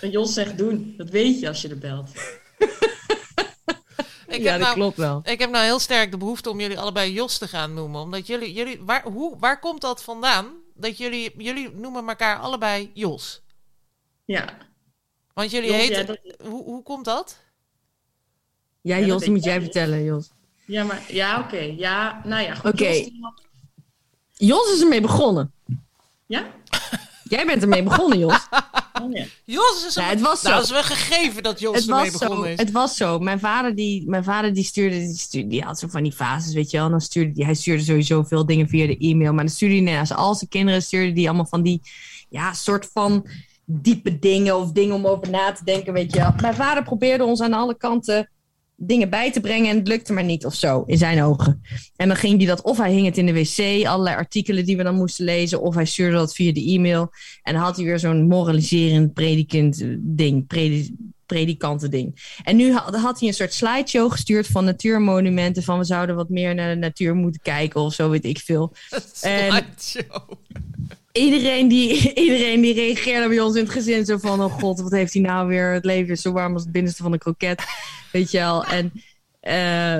En Jos zegt doen. Dat weet je als je er belt. (laughs) Ik ja, heb dat nou, klopt wel. Ik heb nou heel sterk de behoefte om jullie allebei Jos te gaan noemen. Omdat jullie, jullie waar, hoe, waar komt dat vandaan? Dat jullie, jullie noemen elkaar allebei Jos. Ja. Want jullie Jos, heten, ja, dat- hoe, hoe komt dat? Ja, Ja, dat Jos, die moet jij vertellen, Jos. Ja, maar ja, oké. Ja, nou ja, goed. Oké. Jos, had- Jos is ermee begonnen. Ja? Jij bent ermee begonnen, Jos. (laughs) Oh, ja. Jos is Ja, een, het was nou, zo. dat is wel gegeven dat Jos Het ermee was, zo, begonnen is. het was zo. Mijn vader, die, mijn vader die, stuurde, die stuurde, die had zo van die fases, weet je wel. En dan stuurde die, hij stuurde sowieso veel dingen via de e-mail. Maar dan stuurde hij naast al zijn kinderen, stuurde die allemaal van die, ja, soort van diepe dingen of dingen om over na te denken, weet je wel. Mijn vader probeerde ons aan alle kanten dingen bij te brengen en het lukte maar niet of zo, in zijn ogen. En dan ging hij dat, of hij hing het in de wc, allerlei artikelen die we dan moesten lezen, of hij stuurde dat via de e-mail. En dan had hij weer zo'n moraliserend predikant ding, predi predikanten ding. En nu had, had hij een soort slideshow gestuurd van natuurmonumenten, van we zouden wat meer naar de natuur moeten kijken of zo, weet ik veel. (laughs) Slideshow. Iedereen die, (laughs) iedereen die reageerde bij ons in het gezin zo van, oh god, wat heeft hij nou weer? Het leven is zo warm als het binnenste van een kroket, weet je wel. En, eh,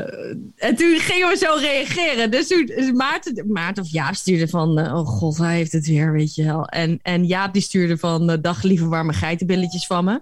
en toen gingen we zo reageren. Dus toen dus Maarten, Maarten of Jaap stuurde van, eh, oh god, hij heeft het weer, weet je wel. En, en Jaap die stuurde van, eh, dag lieve warme geitenbilletjes van me.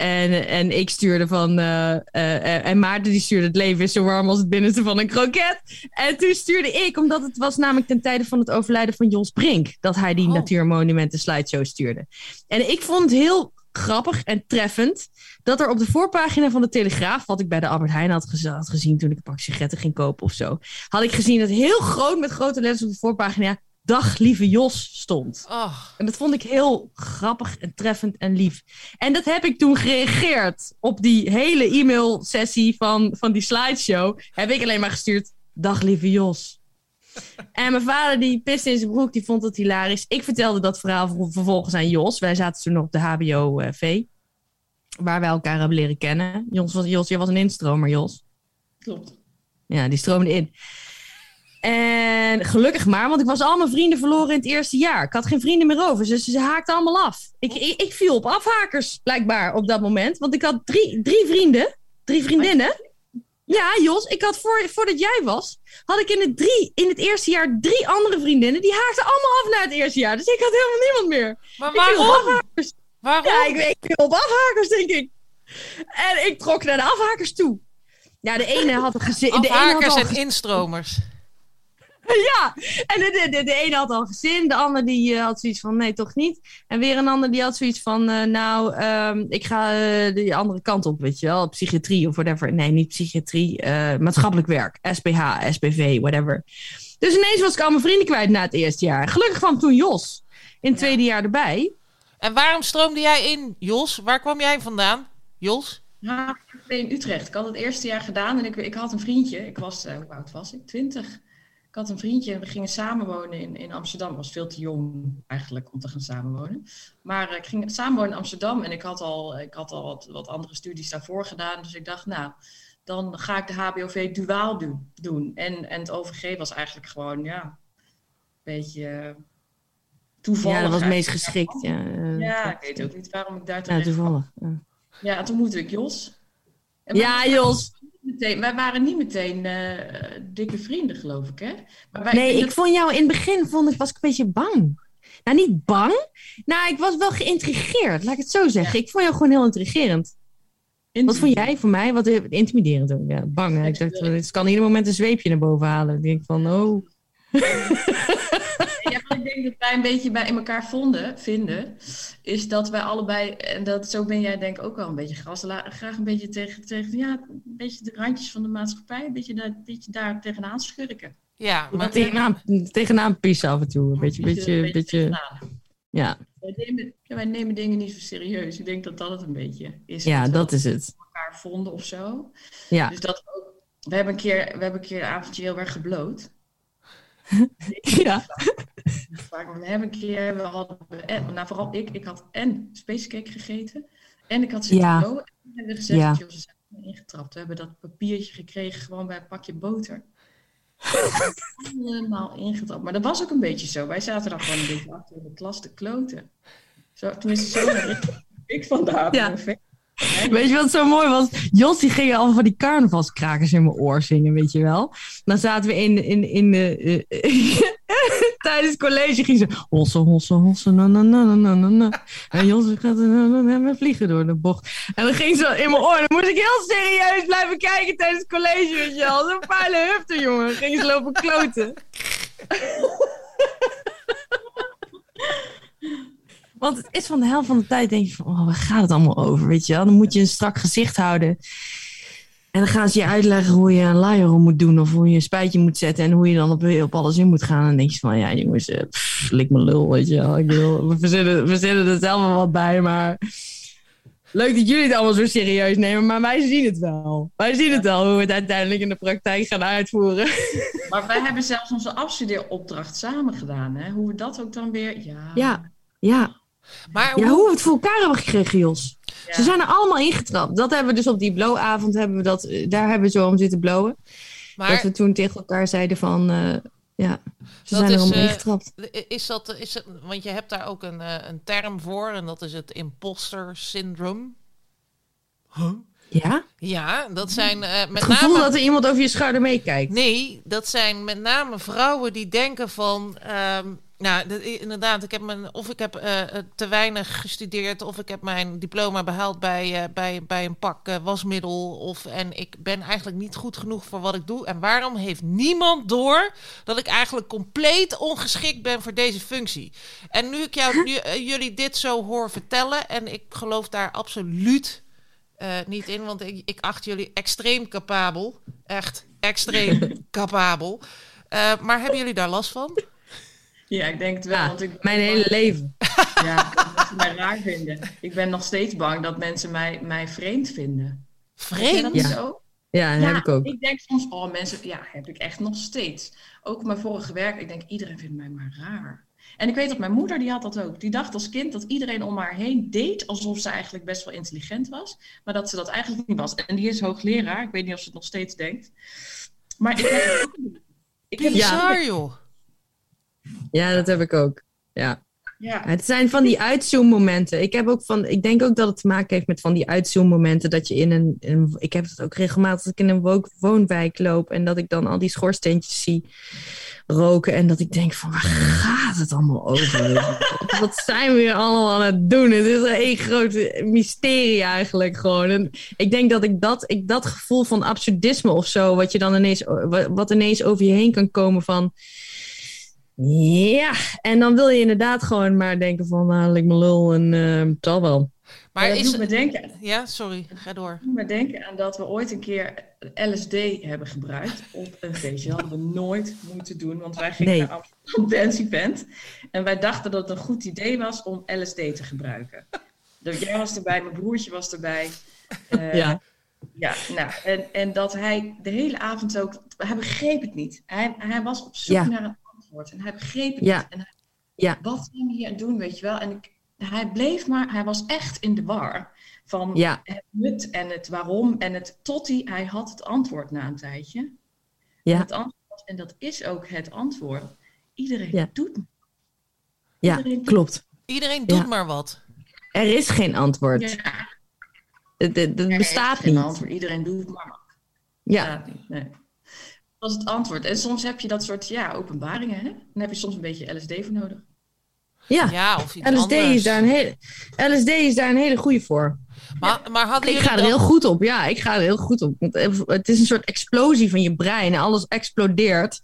En, en ik stuurde van, eh, eh, en Maarten die stuurde, het leven is zo warm als het binnenste van een kroket. En toen stuurde ik, omdat het was namelijk ten tijde van het overlijden van Jos Brink, dat hij die Oh. natuurmonumenten slideshow stuurde. En ik vond het heel grappig en treffend dat er op de voorpagina van de Telegraaf, wat ik bij de Albert Heijn had, gez- had gezien toen ik een pak sigaretten ging kopen of zo, had ik gezien dat heel groot met grote letters op de voorpagina Dag lieve Jos stond. Oh, En dat vond ik heel grappig en treffend en lief. En dat heb ik toen gereageerd op die hele e-mail-sessie van, van die slideshow. Heb ik alleen maar gestuurd, dag lieve Jos. En mijn vader die piste in zijn broek, die vond het hilarisch. Ik vertelde dat verhaal ver- vervolgens aan Jos. Wij zaten toen nog op de HBO-V. waar wij elkaar hebben leren kennen. Jos, was, Jos, jij was een instromer, Jos. Klopt. Ja, die stroomde in. En gelukkig maar, want ik was al mijn vrienden verloren in het eerste jaar. Ik had geen vrienden meer over, dus ze haakten allemaal af. Ik, ik, ik viel op afhakers, blijkbaar, op dat moment. Want ik had drie, drie vrienden, drie vriendinnen. Ja, Jos, ik had voor, voordat jij was, had ik in het, drie, in het eerste jaar drie andere vriendinnen. Die haakten allemaal af na het eerste jaar. Dus ik had helemaal niemand meer. maar Ik viel op waarom? afhakers. Waarom? Ja, ik, ik viel op afhakers, denk ik. En ik trok naar de afhakers toe. Ja, de ene had een gezin. de ene had Afhakers al en instromers. (laughs) Ja, en de, de, de, de ene had al gezin, de ander die eh, had zoiets van nee, toch niet. En weer een ander die had zoiets van eh, nou, ehm, ik ga eh, de andere kant op, weet je wel, psychiatrie of whatever. Nee, niet psychiatrie, eh, maatschappelijk werk, SPH, SPV, whatever. Dus ineens was ik al mijn vrienden kwijt na het eerste jaar. Gelukkig kwam toen Jos in het tweede jaar erbij. En waarom stroomde jij in, Jos? Waar kwam jij vandaan, Jos? Ja, ik ben in Utrecht. Ik had het eerste jaar gedaan en ik, ik had een vriendje. Ik was, eh, hoe oud was ik? Twintig. Ik had een vriendje en we gingen samenwonen in, in Amsterdam. Ik was veel te jong eigenlijk om te gaan samenwonen. Maar eh, ik ging samenwonen in Amsterdam en ik had al, ik had al wat, wat andere studies daarvoor gedaan. Dus ik dacht, nou, dan ga ik de HBOV duaal doen. doen. En, en het OVG was eigenlijk gewoon, ja, een beetje eh, toevallig. ja, dat was het meest geschikt. Ja, eh, Ja, ik weet ook niet waarom ik daar ja, terecht kwam. toevallig. Ja, Ja, en toen moette ik Jos. En ja Jos. Meteen, wij waren niet meteen eh, dikke vrienden, geloof ik, hè? Maar wij, Nee, ik vond jou in het begin vond ik, was ik een beetje bang. Nou, niet bang. Nou, ik was wel geïntrigeerd, laat ik het zo zeggen. Ik vond jou gewoon heel intrigerend. Wat vond jij voor mij? Wat eh, intimiderend ook. Ja, bang. hè. Ik dacht, het kan ieder moment een zweepje naar boven halen. Ik denk van, oh. Ja, wat ik denk dat wij een beetje bij elkaar vonden, vinden, is dat wij allebei, en dat, zo ben jij denk ik ook wel een beetje la- graag een beetje tegen, tegen ja, een beetje de randjes van de maatschappij, een beetje daar, een beetje daar tegenaan schurken. Ja, maar tegenaan, tegenaan pissen af en toe. Een beetje, beetje, een beetje, tegenaan. ja. Wij nemen, ja, wij nemen dingen niet zo serieus. Ik denk dat dat het een beetje is. ja, dat is het. elkaar vonden of zo. Ja, Dus dat we ook, we hebben een keer, we hebben een keer een avondje heel erg gebloot. (laughs) ja. Vaak, we hebben een keer, we hadden, en, nou vooral ik, ik had en spacecake gegeten en ik had zitten Ja. En we hebben gezegd, Ja. joh, ze zijn ingetrapt. We hebben dat papiertje gekregen gewoon bij een pakje boter. (laughs) Helemaal ingetrapt. Maar dat was ook een beetje zo. Wij zaten dan gewoon een beetje achter in de klas te kloten. Zo, tenminste, zo herinner ik (laughs) vandaan. Ja. (laughs) Weet je wat zo mooi was? Jos die ging allemaal van die carnavalskrakers in mijn oor zingen, weet je wel. Dan zaten we in, in, in de... eh, (laughs) tijdens college ging ze... Hosse, hosse, hosse, na, na, na, na, na, na. En Jos gaat na, vliegen door de bocht. En dan ging ze in mijn oor. Dan moest ik heel serieus blijven kijken tijdens college, weet je wel. Zo'n pijle hufter, jongen. Ging ze lopen kloten. (laughs) Want het is van de helft van de tijd denk je van, oh, waar gaat het allemaal over, weet je wel? Dan moet je een strak gezicht houden. En dan gaan ze je uitleggen hoe je een liar moet doen of hoe je een spuitje moet zetten en hoe je dan op, op alles in moet gaan. En dan denk je van, ja jongens, eh, pff, lik me lul, weet je wel. Ik bedoel, we verzinnen, we verzinnen er zelf wel wat bij, maar leuk dat jullie het allemaal zo serieus nemen, maar wij zien het wel. Wij zien het wel, hoe we het uiteindelijk in de praktijk gaan uitvoeren. (laughs) Maar wij hebben zelfs onze afstudeeropdracht samen gedaan. Hè? Hoe we dat ook dan weer... Ja, Ja, ja. Maar Ja, hoe- hoe we het voor elkaar hebben gekregen, Jos. ja. Ze zijn er allemaal ingetrapt. Dat hebben we dus op die blowavond, hebben we dat, eh, daar hebben we zo om zitten blowen. Dat we toen tegen elkaar zeiden van, eh, ja, ze Dat zijn er is, allemaal eh, ingetrapt. is dat, is want je hebt daar ook een, een term voor en dat is het imposter syndrome. Ja? Ja, dat zijn met Het gevoel name... dat er iemand over je schouder meekijkt. Nee, dat zijn met name vrouwen die denken van... ehm, Nou, inderdaad, ik heb mijn, of ik heb eh, eh, te weinig gestudeerd, of ik heb mijn diploma behaald bij, eh, bij, bij een pak wasmiddel, of, en ik ben eigenlijk niet goed genoeg voor wat ik doe. En waarom heeft niemand door dat ik eigenlijk compleet ongeschikt ben voor deze functie? En nu ik jou, nu, jullie dit zo hoor vertellen, en ik geloof daar absoluut niet in, want ik, ik acht jullie extreem capabel. Echt extreem (laughs) capabel. Maar hebben jullie daar last van? Ja, ik denk het wel. Ja, want ik, mijn hele leven. (laughs) Ja, dat mensen mij raar vinden. Ik ben nog steeds bang dat mensen mij, mij vreemd vinden. Vreemd? Ja. zo? Ja, dat heb ik ook. Ik denk soms, oh mensen, ja, heb ik echt nog steeds. Ook op mijn vorige werk, ik denk, iedereen vindt mij maar raar. En ik weet dat mijn moeder, die had dat ook. Die dacht als kind dat iedereen om haar heen deed alsof ze eigenlijk best wel intelligent was. Maar dat ze dat eigenlijk niet was. En die is hoogleraar. Ik weet niet of ze het nog steeds denkt. Maar ik heb het ook niet. Ik heb Bizar, joh. Ja, dat heb ik ook. Ja. Ja, Het zijn van die uitzoommomenten. Ik heb ook van, ik denk ook dat het te maken heeft met van die uitzoommomenten dat je in een, een ik heb het ook regelmatig als ik in een wo- woonwijk loop en dat ik dan al die schoorsteentjes zie roken en dat ik denk van waar gaat het allemaal over? (laughs) Wat- zijn we hier allemaal aan het doen? Het is een groot mysterie eigenlijk gewoon. En ik denk dat ik dat, ik dat gevoel van absurdisme of zo, wat je dan ineens, wat ineens over je heen kan komen van ja, en dan wil je inderdaad gewoon maar denken van, nou, lik me lul en het zal wel. Maar dat is doet me denken, Ja, sorry, ga door. doet me denken aan dat we ooit een keer LSD hebben gebruikt op een feestje. Dat hadden we nooit moeten doen, want wij gingen Nee. naar Amsterdam Dance Event. En wij dachten dat het een goed idee was om LSD te gebruiken. Dus jij was erbij, mijn broertje was erbij. Eh, Ja. Ja, nou, en, en dat hij de hele avond ook... Hij begreep het niet. Hij, hij was op zoek Ja. naar een antwoord. En hij begreep het Ja. niet. En hij, Ja. Wat zijn we hier aan doen, weet je wel? En ik, hij bleef maar... Hij was echt in de war van Ja, het nut en het waarom. En het tot hij... Hij had het antwoord na een tijdje. En ja, het antwoord en dat is ook het antwoord. Iedereen Ja. doet ja, Iedereen doet- klopt. Iedereen doet Ja. maar wat. Er is geen antwoord. Ja, Het, het- het er bestaat is geen niet. antwoord. Iedereen doet maar. Ja, bestaat niet. Nee. Dat is het antwoord. En soms heb je dat soort ja, openbaringen. Hè? Dan heb je soms een beetje LSD voor nodig. ja. Ja, of iets LSD anders. is, daar een hele, LSD is daar een hele goede voor. Maar, maar hadden Ik ga er dan- heel goed op. Ja, ik ga er heel goed op. Want het is een soort explosie van je brein. En alles explodeert.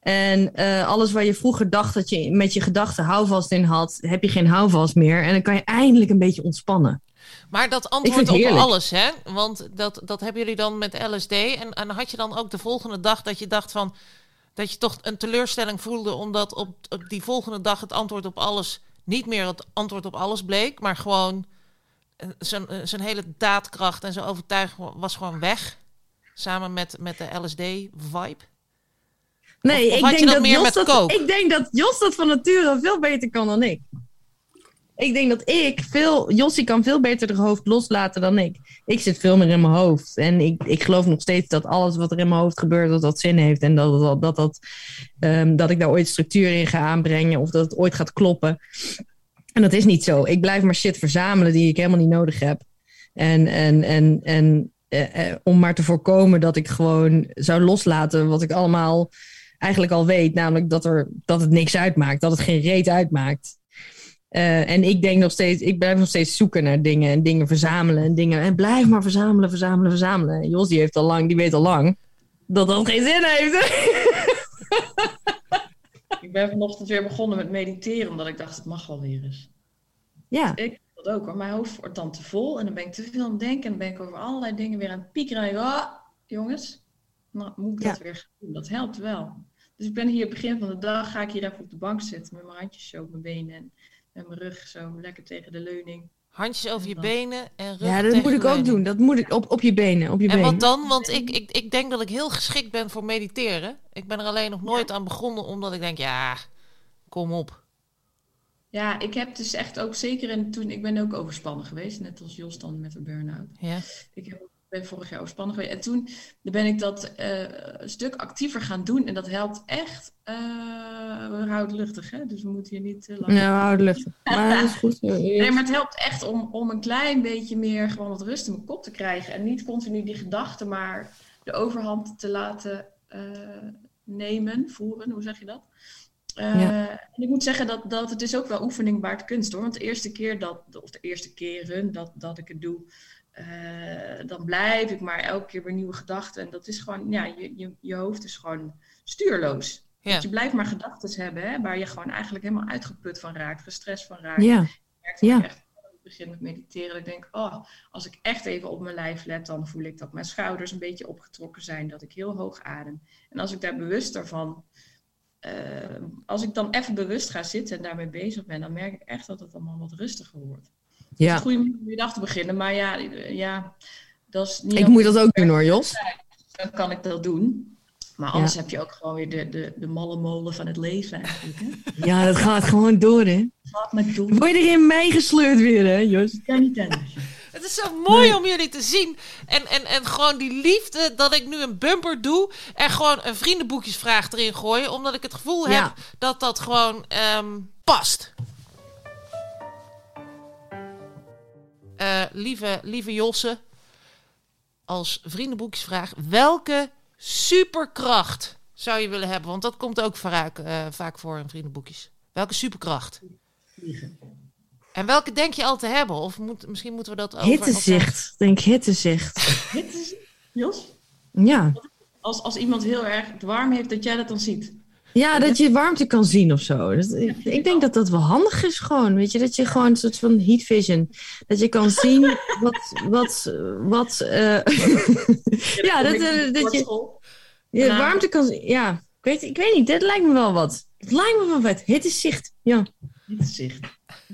En eh, alles waar je vroeger dacht dat je met je gedachten houvast in had, heb je geen houvast meer. En dan kan je eindelijk een beetje ontspannen. Maar dat antwoord op alles, hè? Want dat, dat hebben jullie dan met LSD. En, en had je dan ook de volgende dag dat je dacht van... dat je toch een teleurstelling voelde... omdat op, op die volgende dag het antwoord op alles... niet meer het antwoord op alles bleek... maar gewoon eh, zijn, eh, zijn hele daadkracht en zijn overtuiging was gewoon weg. Samen met, met de LSD-vibe. Nee, Of- of ik, denk dat dat Jos dat, ik denk dat Jos dat van nature veel beter kan dan ik. Ik denk dat ik veel... Jossie kan veel beter haar hoofd loslaten dan ik. Ik zit veel meer in mijn hoofd. En ik, ik geloof nog steeds dat alles wat er in mijn hoofd gebeurt, dat dat zin heeft. En dat, dat, dat, dat, ehm, dat ik daar ooit structuur in ga aanbrengen. Of dat het ooit gaat kloppen. En dat is niet zo. Ik blijf maar shit verzamelen die ik helemaal niet nodig heb. En, en, en, en eh, eh, om maar te voorkomen dat ik gewoon zou loslaten wat ik allemaal eigenlijk al weet. Namelijk dat, er, dat het niks uitmaakt. Dat het geen reet uitmaakt. Eh, en ik denk nog steeds, ik blijf nog steeds zoeken naar dingen en dingen verzamelen en dingen. En blijf maar verzamelen, verzamelen, verzamelen. En Jos die heeft al lang, die weet al lang dat dat geen zin heeft. (laughs) Ik ben vanochtend weer begonnen met mediteren, omdat ik dacht, het mag wel weer eens. ja, Ik heb dat ook hoor. Mijn hoofd wordt dan te vol en dan ben ik te veel aan het denken. En dan ben ik over allerlei dingen weer aan het piekeren. En ik, ah, jongens, nou moet ik dat Ja. weer gaan doen. Dat helpt wel. Dus ik ben hier begin van de dag, ga ik hier even op de bank zitten met mijn handjes zo op mijn benen en met mijn rug zo lekker tegen de leuning. Handjes over je benen en rug ja dat tegen moet ik ook doen. Dat moet ik op, op je benen. Op je En benen. wat dan? Want ik, ik, ik denk dat ik heel geschikt ben voor mediteren. Ik ben er alleen nog nooit aan begonnen, omdat ik denk, ja, kom op. Ja, ik heb dus echt ook zeker en toen, ik ben ook overspannen geweest, net als Jos dan met de burn-out. Ja. Ik heb, ben vorig jaar overspannen geweest. En toen ben ik dat eh, een stuk actiever gaan doen. En dat helpt echt. eh, we houden luchtig, hè? Dus we moeten hier niet te lang. Ja, we houden lucht. Maar dat is goed. (laughs) Nee, maar het helpt echt om, om een klein beetje meer gewoon wat rust in mijn kop te krijgen. En niet continu die gedachten, maar de overhand te laten eh, nemen, voeren, hoe zeg je dat? Eh, Ja. En ik moet zeggen dat, dat het is ook wel oefening waard kunst hoor. Want de eerste keer dat, of de eerste keren dat, dat ik het doe, eh, dan blijf ik maar elke keer weer nieuwe gedachten. En dat is gewoon, ja, je, je, je hoofd is gewoon stuurloos. Ja. Je blijft maar gedachten hebben hè, waar je gewoon eigenlijk helemaal uitgeput van raakt, gestrest van raakt. Ja, Ja. echt, ik begin met mediteren, ik denk, oh, als ik echt even op mijn lijf let, dan voel ik dat mijn schouders een beetje opgetrokken zijn, dat ik heel hoog adem. En als ik daar bewuster van, eh, als ik dan even bewust ga zitten en daarmee bezig ben, dan merk ik echt dat het allemaal wat rustiger wordt. Het is ja. een goede manier om je dag te beginnen, maar ja, ja dat is niet Ik moet dat ook doen hoor, Jos. dan kan ik dat doen. Maar anders heb je ook gewoon weer de, de, de malle molen van het leven eigenlijk. Hè? Ja, dat gaat gewoon door, hè. Laat me doen. Word je erin meegesleurd weer, hè, Jos? Ik kan niet anders. Het is zo mooi om jullie te zien. En, en, en gewoon die liefde dat ik nu een bumper doe. En gewoon een vriendenboekjesvraag erin gooien. Omdat ik het gevoel Ja. heb dat dat gewoon ehm, past. Eh, lieve, lieve Josse. Als vriendenboekjesvraag. Welke superkracht zou je willen hebben? Want dat komt ook vaak, eh, vaak voor in vriendenboekjes. Welke superkracht? Vliegen. En welke denk je al te hebben? Of moet, misschien moeten we dat over... Hittezicht. Denk hittezicht. Is, Jos, Ja. als, als iemand heel erg het warm heeft, dat jij dat dan ziet. Ja, dat je warmte kan zien of zo. Dat, ik, ik denk dat dat wel handig is gewoon. Weet je, dat je gewoon een soort van heat vision. Dat je kan zien (laughs) wat... wat, wat eh, (laughs) ja, dat, eh, dat je je warmte kan zien. Ja, ik weet, ik weet niet. Dit lijkt me wel wat. Het lijkt me wel wat. Hittezicht. Ja. Hittezicht.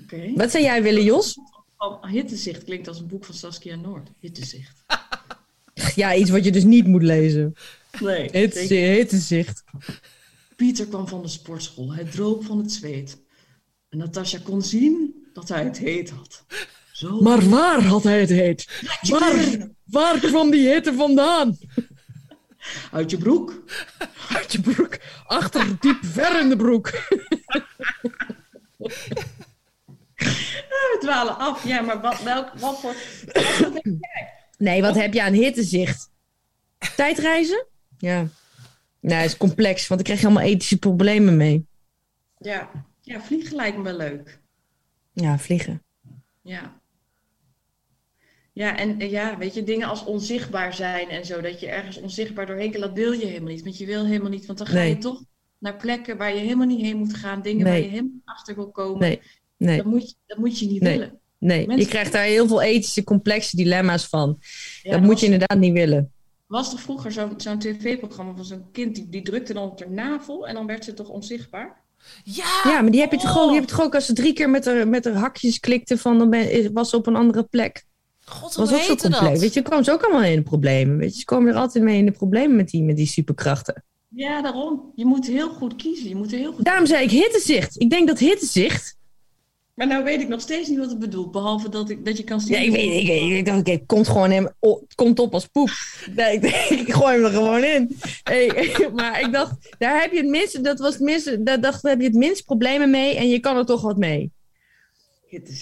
Oké. Wat zou jij willen, Jos? Oh, Hittezicht klinkt als een boek van Saskia Noord. Hittezicht. Ja, iets wat je dus niet moet lezen. Nee. Hittezicht. Pieter kwam van de sportschool. Hij droop van het zweet. En Natasja kon zien dat hij het heet had. Zo. Maar waar had hij het heet? Waar, waar kwam die hitte vandaan? Uit je broek. Uit je broek. Achter, diep, ver in de broek. (laughs) We dwalen af. Ja, maar wat, welk, wat voor... (coughs) Wat voor Nee, wat heb je aan hittezicht? Tijdreizen? Ja. Nee, is complex, want ik krijg je allemaal ethische problemen mee. ja. ja, vliegen lijkt me wel leuk. Ja, vliegen. Ja. Ja, en ja, weet je, dingen als onzichtbaar zijn en zo, dat je ergens onzichtbaar doorheen kan, dat wil je helemaal niet. Want je wil helemaal niet, want dan ga Nee. je toch naar plekken waar je helemaal niet heen moet gaan, dingen Nee. waar je helemaal achter wil komen. Nee, nee, Dat, moet je, dat moet je niet Nee. willen. nee. Je krijgt daar heel veel ethische, complexe dilemma's van. Ja, dat moet je inderdaad niet willen. Was er vroeger zo'n zo'n tv-programma van zo'n kind, die, die drukte dan op haar navel en dan werd ze toch onzichtbaar? Ja, Ja, maar die heb je toch ook, Oh. je hebt toch ook als ze drie keer met haar, met haar hakjes klikte van dan ben, was ze op een andere plek. God, was ook zo dat? Weet je, komen ze ook allemaal in de problemen. Weet je, ze komen er altijd mee in de problemen met die, met die superkrachten. Ja, daarom. Je moet heel goed kiezen. Je moet heel goed... Daarom zei ik hittezicht. Ik denk dat hittezicht. Maar nou weet ik nog steeds niet wat het bedoelt, behalve dat, ik, dat je kan zien... Ja, ik weet ik, weet- ik dacht, oké, komt gewoon hem, het komt op als poep. (laughs) Nee, ik, ik gooi hem er gewoon in. Hey, (laughs) maar ik dacht, daar heb je het minste, dat was het minste, daar dacht, daar heb je het minst problemen mee en je kan er toch wat mee.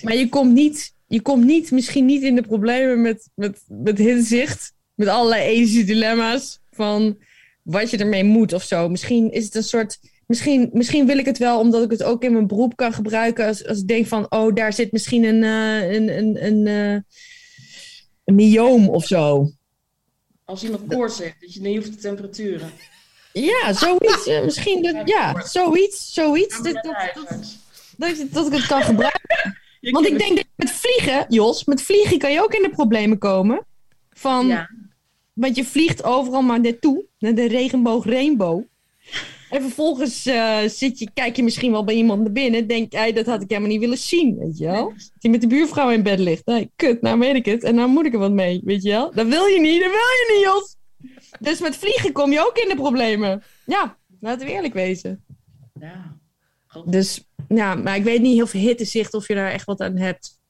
Maar je komt niet, je komt niet, misschien niet in de problemen met, met, met hittezicht, met allerlei ethische dilemma's van wat je ermee moet of zo. Misschien is het een soort, misschien, misschien wil ik het wel omdat ik het ook in mijn beroep kan gebruiken als, als ik denk van, oh, daar zit misschien een, eh, een, een, een, eh, een myoom of zo. Als iemand koorts heeft, dat je niet hoeft de temperaturen. Ja, zoiets. eh, misschien, dat, ja, zoiets, zoiets. Dat, dat, dat, dat, ik- dat ik het kan gebruiken. (laughs) Want ik denk dat met vliegen, Jos, met vliegen kan je ook in de problemen komen. Van, Ja. Want je vliegt overal maar naartoe, naar de regenboog rainbow. En vervolgens eh, zit je, kijk je misschien wel bij iemand naar binnen. Denk jij, dat had ik helemaal niet willen zien, weet je wel? Hij met de buurvrouw in bed ligt. Nee, kut, nou weet ik het. En nou moet ik er wat mee, weet je wel? Dat wil je niet, dat wil je niet, Jos. Dus met vliegen kom je ook in de problemen. Ja, laten we eerlijk wezen. Ja. Dus, ja, maar ik weet niet heel veel hittezicht of je daar echt wat aan hebt.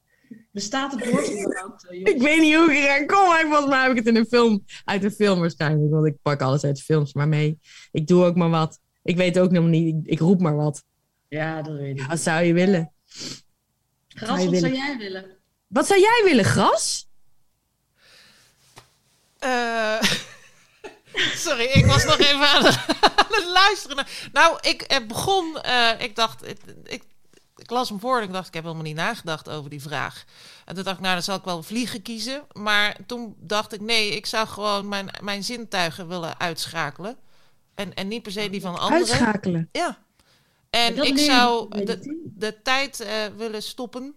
Bestaat het woord überhaupt, eh? Ik weet niet hoe ik eraan kom, maar volgens mij heb ik het in een film, uit een film waarschijnlijk. Want ik pak alles uit de films maar mee. Ik doe ook maar wat. Ik weet ook nog niet, ik, ik roep maar wat. Ja, dat weet ik. Wat zou je willen? Gras, zou je wat zou jij willen? Wat zou jij willen, gras? Eh, (laughs) sorry, ik was nog even aan, het- (laughs) aan het luisteren. Nou, ik begon, eh, ik dacht, ik, ik, ik las hem voor en ik dacht, ik heb helemaal niet nagedacht over die vraag. En toen dacht ik, nou, dan zal ik wel vliegen kiezen. Maar toen dacht ik, nee, ik zou gewoon mijn, mijn zintuigen willen uitschakelen. En, en niet per se die van anderen. Uitschakelen. Ja. En ik zou de de, tijd eh, willen stoppen.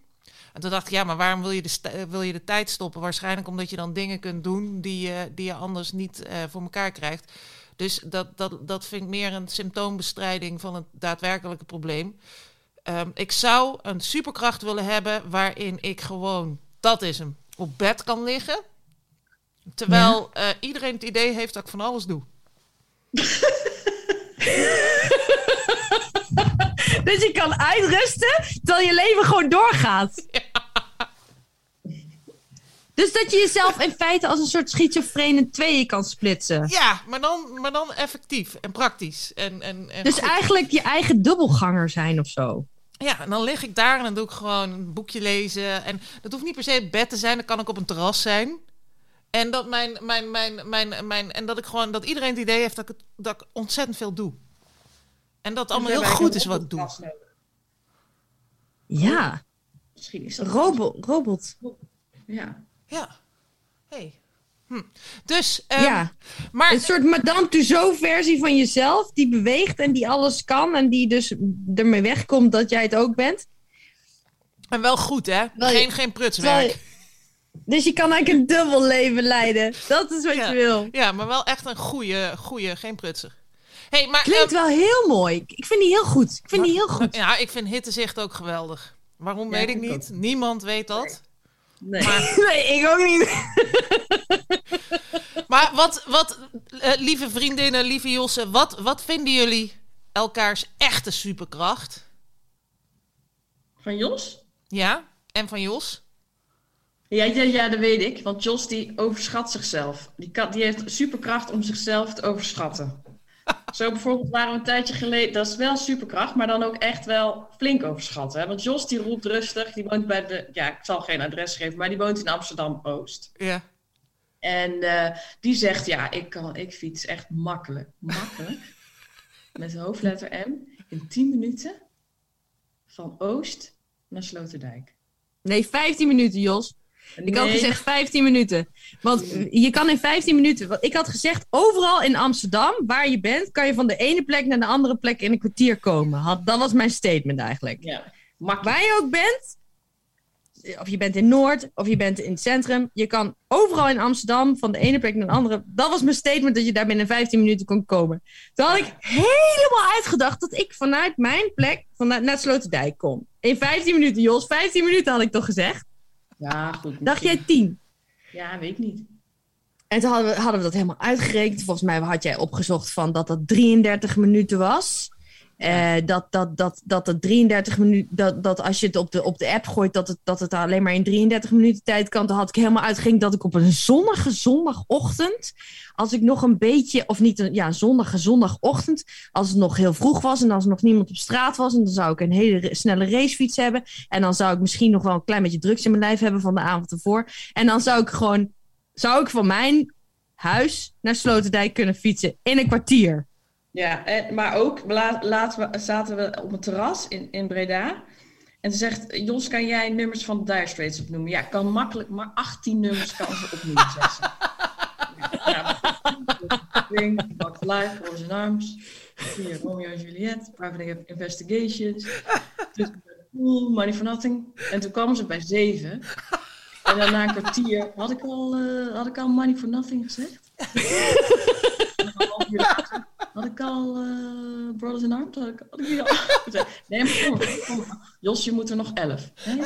En toen dacht ik, ja, maar waarom wil je, de sta- wil je de tijd stoppen? Waarschijnlijk omdat je dan dingen kunt doen die, je die je anders niet eh, voor elkaar krijgt. Dus dat, dat, dat vind ik meer een symptoombestrijding van het daadwerkelijke probleem. Ehm, ik zou een superkracht willen hebben waarin ik gewoon, dat is hem, op bed kan liggen. Terwijl eh, iedereen het idee heeft dat ik van alles doe. (laughs) Dus je kan uitrusten terwijl je leven gewoon doorgaat. (laughs) Dus dat je jezelf in feite als een soort schizofreen in tweeën kan splitsen. Ja, maar dan, maar dan effectief en praktisch. En, en, en Dus goed. eigenlijk je eigen dubbelganger zijn of zo. Ja, en dan lig ik daar en dan doe ik gewoon een boekje lezen. En dat hoeft niet per se het bed te zijn, dat kan ook op een terras zijn. En dat, mijn, mijn, mijn, mijn, mijn, en dat ik gewoon dat iedereen het idee heeft dat ik, het, dat ik ontzettend veel doe. En dat het allemaal Dus heel wij goed is wat ik doe. Ja, Misschien is dat... robot. robot. Ja. Ja. Hey. Hm. Dus, ehm, ja, maar een soort Madame Tussauds versie van jezelf. Die beweegt en die alles kan. En die dus ermee wegkomt dat jij het ook bent. en wel goed, hè? Geen, geen prutswerk. Dus je kan eigenlijk een dubbel leven leiden. Dat is wat Ja. je wil. Ja, maar wel echt een goede, goede geen prutser. Hey, maar, Klinkt ehm, wel heel mooi. Ik vind die heel goed. Ik vind die heel goed. ja, ik vind hittezicht ook geweldig. Waarom Ja, weet ik niet. ook. Niemand weet dat. Nee. Maar (laughs) Nee, ik ook niet. (laughs) Maar wat, wat eh, lieve vriendinnen, lieve Josse, wat, wat vinden jullie elkaars echte superkracht? Van Jos? Ja? En van Jos? Ja, ja, ja, dat weet ik. Want Jos die overschat zichzelf. Die, kan, die heeft superkracht om zichzelf te overschatten. (laughs) Zo bijvoorbeeld waren we een tijdje geleden... Dat is wel superkracht, maar dan ook echt wel flink overschatten. Hè? Want Jos die roept rustig. Die woont bij de... Ja, ik zal geen adres geven, maar die woont in Amsterdam-Oost. Ja. En eh, die zegt, ja, ik, kan, ik fiets echt makkelijk. Makkelijk. (laughs) met de hoofdletter M. In 10 minuten. Van Oost naar Sloterdijk. Nee, 15 minuten, Jos. Ik had gezegd 15 minuten. Want je kan in 15 minuten. Want ik had gezegd, overal in Amsterdam, waar je bent, kan je van de ene plek naar de andere plek in een kwartier komen. Had, dat was mijn statement eigenlijk. Ja, makkelijk. Waar je ook bent, of je bent in Noord, of je bent in het centrum, je kan overal in Amsterdam van de ene plek naar de andere. Dat was mijn statement dat je daar binnen 15 minuten kon komen. Toen had ik helemaal uitgedacht dat ik vanuit mijn plek vanuit, naar Sloterdijk kom. In 15 minuten, Jos. 15 minuten had ik toch gezegd? Ja, goed. Dacht jij. 10? Ja, weet ik niet. En toen hadden we, hadden we dat helemaal uitgerekend. Volgens mij had jij opgezocht van dat dat 33 minuten was. Eh, dat, dat, dat, dat het 33 minuten, dat, dat als je het op de, op de app gooit, dat het, dat het alleen maar in 33 minuten tijd kan. Toen had ik helemaal uitgerekend dat ik op een zonnige zondagochtend, als ik nog een beetje, of niet een ja, zonnige zondagochtend, als het nog heel vroeg was en als er nog niemand op straat was, en dan zou ik een hele snelle racefiets hebben. En dan zou ik misschien nog wel een klein beetje drugs in mijn lijf hebben van de avond ervoor. En dan zou ik gewoon, zou ik van mijn huis naar Sloterdijk kunnen fietsen in een kwartier. Ja, en, maar ook la, laten we, zaten we op een terras in, in Breda. En ze zegt, Jos, kan jij nummers van de Dire Straits opnoemen? Ja, ik kan makkelijk, maar 18 nummers kan ze opnoemen, zegt ze. (laughs) Back to Life, Rose in Arms. Hier, Romeo en Juliet, Private Investigations. Cool, Money for Nothing. En toen kwamen ze bij 7. En dan na een kwartier had ik al, eh, had ik al Money for Nothing gezegd. Had ik al eh, Brothers in Arms? Had ik, al gezegd? Nee, maar kom maar. Jos, je moet er nog elf. Nee,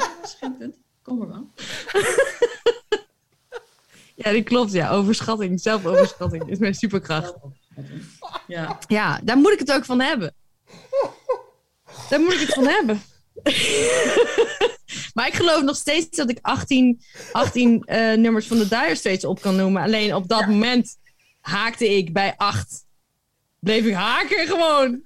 dat. Kom maar wel. Ja, die klopt. Ja, overschatting, zelfoverschatting is mijn superkracht. Ja, Ja, daar moet ik het ook van hebben. Daar moet ik het van hebben. (laughs) maar ik geloof nog steeds dat ik 18, 18 eh, nummers van de Dire Straits op kan noemen. Alleen op dat moment haakte ik bij 8. Bleef ik haken gewoon.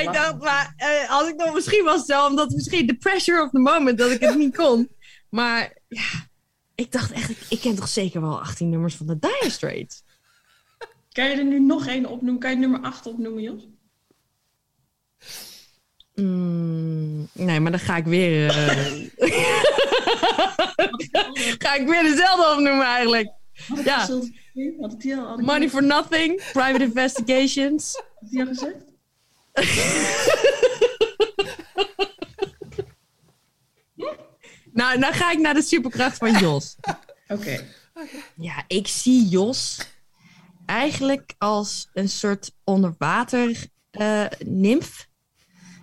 Ik dacht, maar eh, als ik nog misschien was zo, omdat misschien de pressure of the moment dat ik het niet kon. Maar ja, ik dacht echt, ik, ik ken toch zeker wel 18 nummers van de Dire Straits. kan je er nu nog één opnoemen? Kan je nummer 8 opnoemen, Jos? Mm, nee, maar dan ga ik weer. eh, (laughs) ga ik weer dezelfde opnoemen eigenlijk. Ja. Had al, Money for nothing, private investigations. had die al gezegd? (laughs) Nou, dan ga ik naar de superkracht van Jos. (laughs) Oké. Ja, ik zie Jos eigenlijk als een soort onderwater nimf.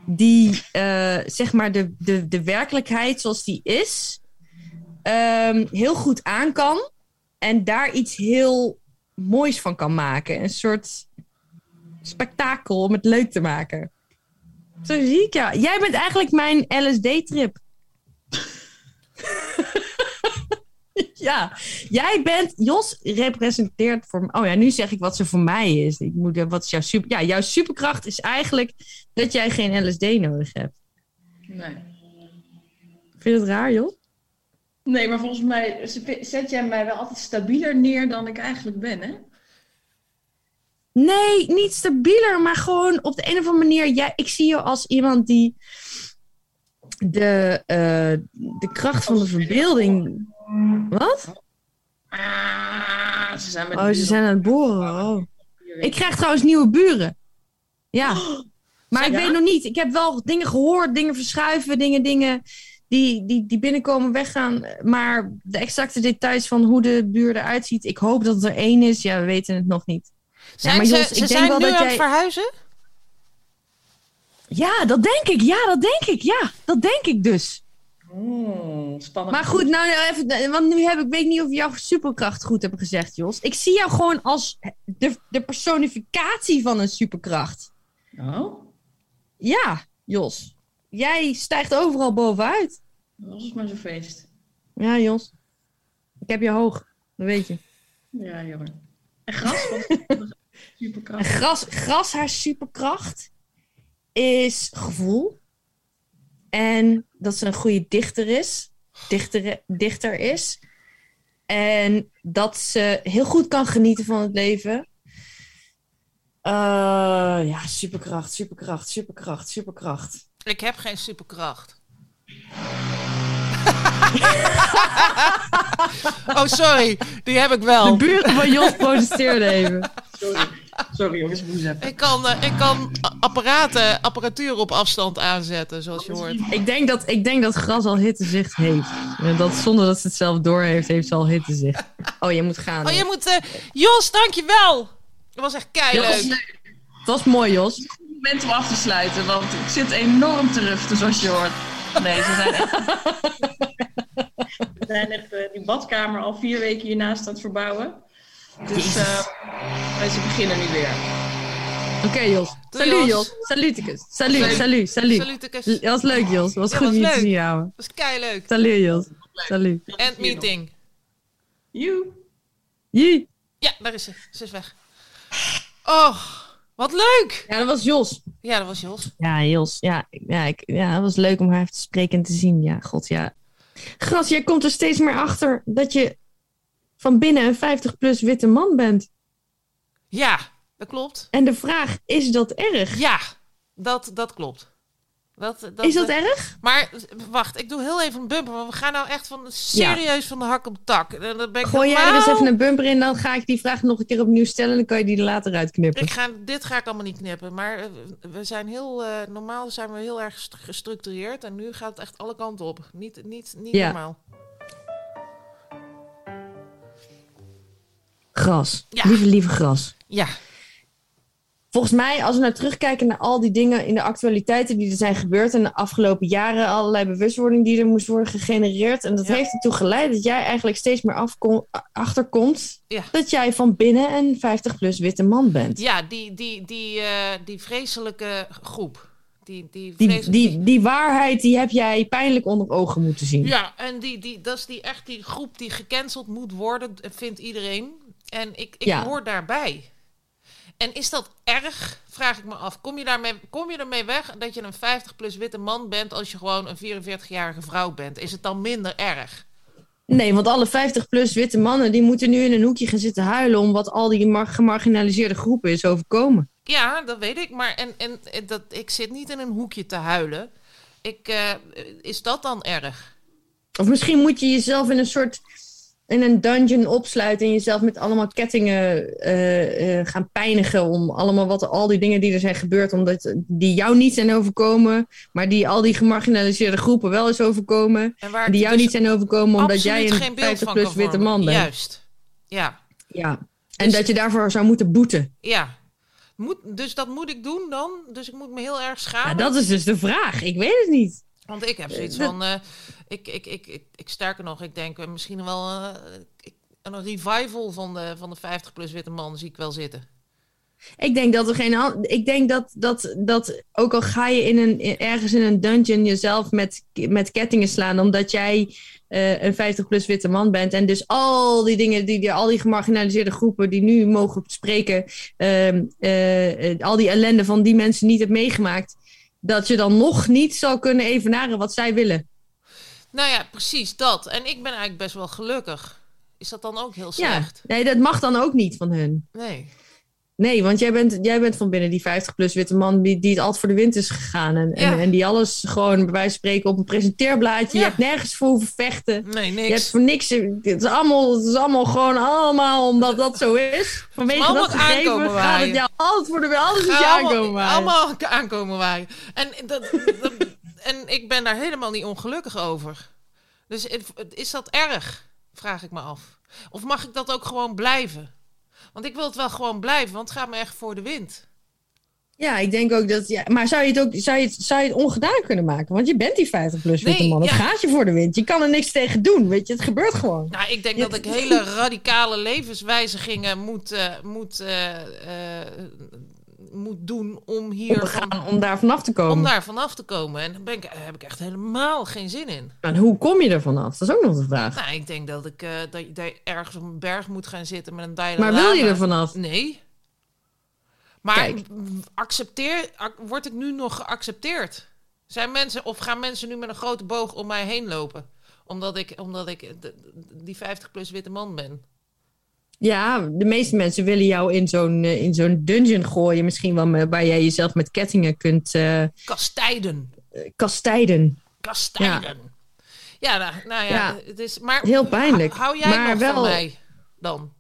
Die eh, zeg maar de, de, de werkelijkheid zoals die is, ehm, heel goed aan kan. En daar iets heel moois van kan maken. Een soort spektakel om het leuk te maken. Zo zie ik ja. Jij bent eigenlijk mijn LSD-trip. (laughs) ja, jij bent, Jos representeert voor Oh ja, nu zeg ik wat ze voor mij is. Ik moet, wat is jouw super, ja, jouw superkracht is eigenlijk dat jij geen LSD nodig hebt. Nee. Vind je het raar, Jos? Nee, maar volgens mij zet jij mij wel altijd stabieler neer dan ik eigenlijk ben, hè? Nee, niet stabieler, maar gewoon op de een of andere manier. Ja, ik zie je als iemand die de, eh, de kracht van de verbeelding. Wat? Ah, ze zijn met Oh, ze zijn aan het boren. Oh. Ik krijg trouwens nieuwe buren. Ja. Maar ik Ja? weet nog niet. Ik heb wel dingen gehoord, dingen verschuiven, dingen, dingen die, die, die binnenkomen, weggaan. Maar de exacte details van hoe de buur eruit ziet, ik hoop dat het er één is. Ja, we weten het nog niet. Zijn maar ze, Jos, ze ik denk zijn wel nu dat aan jij- het verhuizen? Ja, dat denk ik. Ja, dat denk ik. Ja, dat denk ik dus. Oh, spannend. Maar goed, nou nou even, want nu heb ik, weet ik niet of je jouw superkracht goed hebt gezegd, Jos. Ik zie jou gewoon als de, de personificatie van een superkracht. Oh, Ja, Jos. Jij stijgt overal bovenuit. dat was maar zo'n feest. Ja, Jos. Ik heb je hoog. Dat weet je. Ja, jongen. En gras? Wat (laughs) En superkracht. gras, gras, haar superkracht, is gevoel. En dat ze een goede dichter is. Dichter, dichter is. En dat ze heel goed kan genieten van het leven. Eh, ja, superkracht, superkracht, superkracht, superkracht. Ik heb geen superkracht. (laughs) oh, sorry. Die heb ik De wel. buren van Jos protesteerden even. Sorry. Sorry, jongens, even. Ik kan, eh, ik kan apparaten, apparatuur op afstand aanzetten, zoals je hoort. Ik denk dat, ik denk dat gras al hittezicht heeft. En dat zonder dat ze het zelf door heeft, heeft ze al hittezicht. Oh, je moet gaan. Oh, je moet... eh, Jos, dankjewel! Dat was echt leuk. Het was mooi, Jos. moment om af te sluiten, want ik zit enorm te ruften, zoals je hoort. Nee, ze zijn echt... (laughs) We zijn echt eh, die badkamer al vier weken hiernaast aan het verbouwen. Dus (laughs) eh wij ze beginnen nu weer. Oké, Jos. Doei, Salut, Jos. Jos. Saluticus. Salut, Leuk. salut, salut. Saluticus. Dat was leuk, Jos. was Ja, goed was je te leuk. zien houden. Dat is keileuk. Salut, Jos. Salut. End meeting. Joe. Jee. Ja, daar is ze. Ze is weg. Oh, wat leuk! Ja, dat was Jos. Ja, dat was Jos. Ja, Jos. Ja, ja, ik, ja, het was leuk om haar even te spreken en te zien. Ja, god, ja. Gras, jij komt er steeds meer achter dat je van binnen een 50-plus witte man bent. Ja, dat klopt. En de vraag, is dat erg? Ja, dat, dat klopt. Dat, dat, is dat erg? Maar wacht, ik doe heel even een bumper. Want we gaan nou echt van serieus van de hak op de tak. En dan ben ik Gooi jij er eens helemaal- even een bumper in, dan ga ik die vraag nog een keer opnieuw stellen. En dan kan je die er later uitknippen. Ik ga, dit ga ik allemaal niet knippen. Maar eh, we zijn heel, eh, normaal zijn we heel erg gest- gestructureerd. En nu gaat het echt alle kanten op. Niet, niet, niet Ja. normaal. Gras. Ja. Lieve, lieve gras. Ja, Volgens mij, als we nou terugkijken naar al die dingen in de actualiteiten die er zijn gebeurd in de afgelopen jaren, allerlei bewustwording die er moest worden gegenereerd. En dat Ja. heeft ertoe geleid dat jij eigenlijk steeds meer afkom, achterkomt Ja. dat jij van binnen een 50-plus witte man bent. ja die, die, die, eh, die vreselijke groep. Die, die, Die, die, die waarheid die heb jij pijnlijk onder ogen moeten zien. Ja, en die, die, dat is die, echt die groep die gecanceld moet worden, vindt iedereen. En ik, ik Ja. hoor daarbij. En is dat erg, vraag ik me af. Kom je, daarmee, kom je ermee weg dat je een 50-plus witte man bent als je gewoon een 44-jarige vrouw bent? Is het dan minder erg? Nee, want alle 50-plus witte mannen die moeten nu in een hoekje gaan zitten huilen om wat al die mar- gemarginaliseerde groepen is overkomen. Ja, dat weet ik. Maar en, en, en dat, ik zit niet in een hoekje te huilen. Ik, eh, is dat dan erg? Of misschien moet je jezelf in een soort in een dungeon opsluiten en jezelf met allemaal kettingen eh, eh, gaan pijnigen om allemaal wat al die dingen die er zijn gebeurd, omdat die jou niet zijn overkomen, maar die al die gemarginaliseerde groepen wel eens overkomen, En waar die jou dus niet zijn overkomen omdat jij een geen beeld 50 van plus witte man bent. Juist. Ja, Ja. En Dus- dat je daarvoor zou moeten boeten. ja. Moet, dus dat moet ik doen dan? Dus ik moet me heel erg Ja, schamen? dat is dus de vraag. Ik weet het niet. Want ik heb zoiets dat- van... eh, ik, ik, ik, ik, ik, sterker nog, ik denk eh, misschien wel... eh, ik- een revival van de, van de 50-plus witte man zie ik wel zitten. Ik denk dat er geen. Ik denk dat, dat, dat ook al ga je in een, in- ergens in een dungeon jezelf met, met kettingen slaan, omdat jij eh, een 50-plus witte man bent. En dus al die dingen, die, die, al die gemarginaliseerde groepen die nu mogen spreken, ehm, eh, eh, al die ellende van die mensen niet hebt meegemaakt. Dat je dan nog niet zal kunnen evenaren wat zij willen. Nou ja, precies dat. En ik ben eigenlijk best wel gelukkig. Is dat dan ook heel Ja, slecht? nee, dat mag dan ook niet van hun. Nee. Nee, want jij bent, jij bent van binnen die 50-plus witte man die, die het altijd voor de wind is gegaan. En, en, Ja. en die alles gewoon bij wijze van spreken op een presenteerblaadje. Ja. Je hebt nergens voor hoeven vechten. Nee, Je hebt niks. voor niks. Het is allemaal, het is allemaal gewoon allemaal omdat dat zo is. Vanwege allemaal dat gegeven aankomen gaat het jou altijd voor de alles is aankomen. waaien. allemaal aankomen waaien. En, dat, dat- en ik ben daar helemaal niet ongelukkig over. Dus is dat erg? Vraag ik me af. Of mag ik dat ook gewoon blijven? Want ik wil het wel gewoon blijven, want het gaat me echt voor de wind. Ja, ik denk ook dat. Ja, maar zou je, het ook, zou, je het, zou je het ongedaan kunnen maken? Want je bent die 50-plus witte Nee, man. Het ja. gaat je voor de wind. Je kan er niks tegen doen. Weet je, het gebeurt gewoon. Nou, ik denk dat ik hele radicale levenswijzigingen moet, eh, moet, eh, eh, moet doen om hier Gaan om daar vanaf te komen. om daar vanaf te komen. En daar ben ik, heb ik echt helemaal geen zin in. Maar hoe kom je er vanaf? Dat is ook nog de vraag. Nou, ik denk dat ik eh, dat, je- dat ergens op een berg moet gaan zitten met een Dalai Maar wil je er vanaf? Nee. Maar Kijk. accepteer, ac- word ik nu nog geaccepteerd? Zijn mensen, of gaan mensen nu met een grote boog om mij heen lopen? Omdat ik, omdat ik die 50-plus witte man ben. Ja, de meeste mensen willen jou in zo'n eh, in zo'n dungeon gooien. Misschien wel waar jij jezelf met kettingen kunt eh, Kastijden. kastijden. Kastijden. Ja, nou, nou ja, Ja. het is... Maar Heel pijnlijk. hou jij Maar nog wel- van mij dan?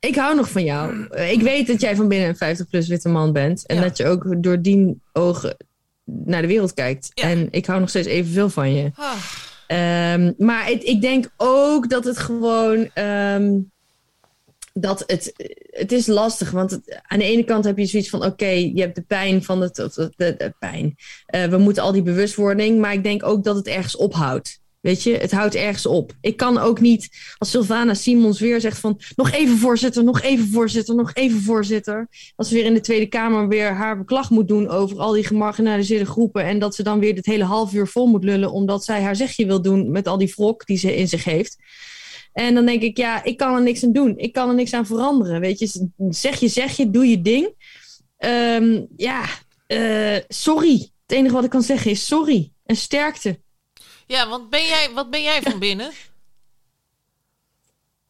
Ik hou nog van jou. Eh, Ik weet dat jij van binnen een 50-plus witte man bent. En Ja. dat je ook door die ogen naar de wereld kijkt. Ja. En ik hou nog steeds evenveel van je. Ah, Ehm, maar het, ik denk ook dat het gewoon. ehm, dat het, het is lastig, want het- aan de ene kant heb je zoiets van: oké, je hebt de pijn van het. De, de, pijn. Eh, we moeten al die bewustwording, maar ik denk ook dat het ergens ophoudt. Weet je, het houdt ergens op. Ik kan ook niet, als Sylvana Simons weer zegt van... nog even voorzitter, nog even voorzitter, nog even voorzitter. Als ze weer in de Tweede Kamer weer haar beklag moet doen... over al die gemarginaliseerde groepen... en dat ze dan weer dit hele half uur vol moet lullen... omdat zij haar zegje wil doen met al die wrok die ze in zich heeft. En dan denk ik, ja, ik kan er niks aan doen. Ik kan er niks aan veranderen, weet je. Zeg je, zeg je, doe je ding. Ehm, ja, eh, sorry. Het enige wat ik kan zeggen is sorry. En sterkte. ja, want ben jij, wat ben jij van binnen? (laughs)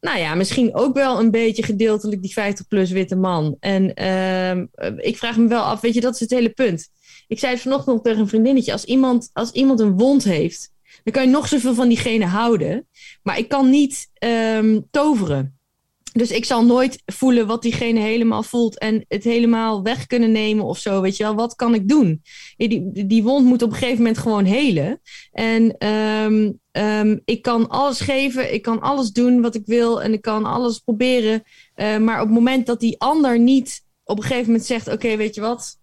Nou ja, misschien ook wel een beetje gedeeltelijk die 50-plus witte man. En ehm, eh, ik vraag me wel af, weet je, dat is het hele punt. Ik zei het vanochtend nog tegen een vriendinnetje. Als iemand, als iemand een wond heeft, dan kan je nog zoveel van diegene houden. Maar ik kan niet ehm, toveren. Dus ik zal nooit voelen wat diegene helemaal voelt en het helemaal weg kunnen nemen of zo. Weet je wel, wat kan ik doen? Die, die wond moet op een gegeven moment gewoon helen. En ehm, ehm, ik kan alles geven, ik kan alles doen wat ik wil en ik kan alles proberen. Eh, maar op het moment dat die ander niet op een gegeven moment zegt: Oké, weet je wat,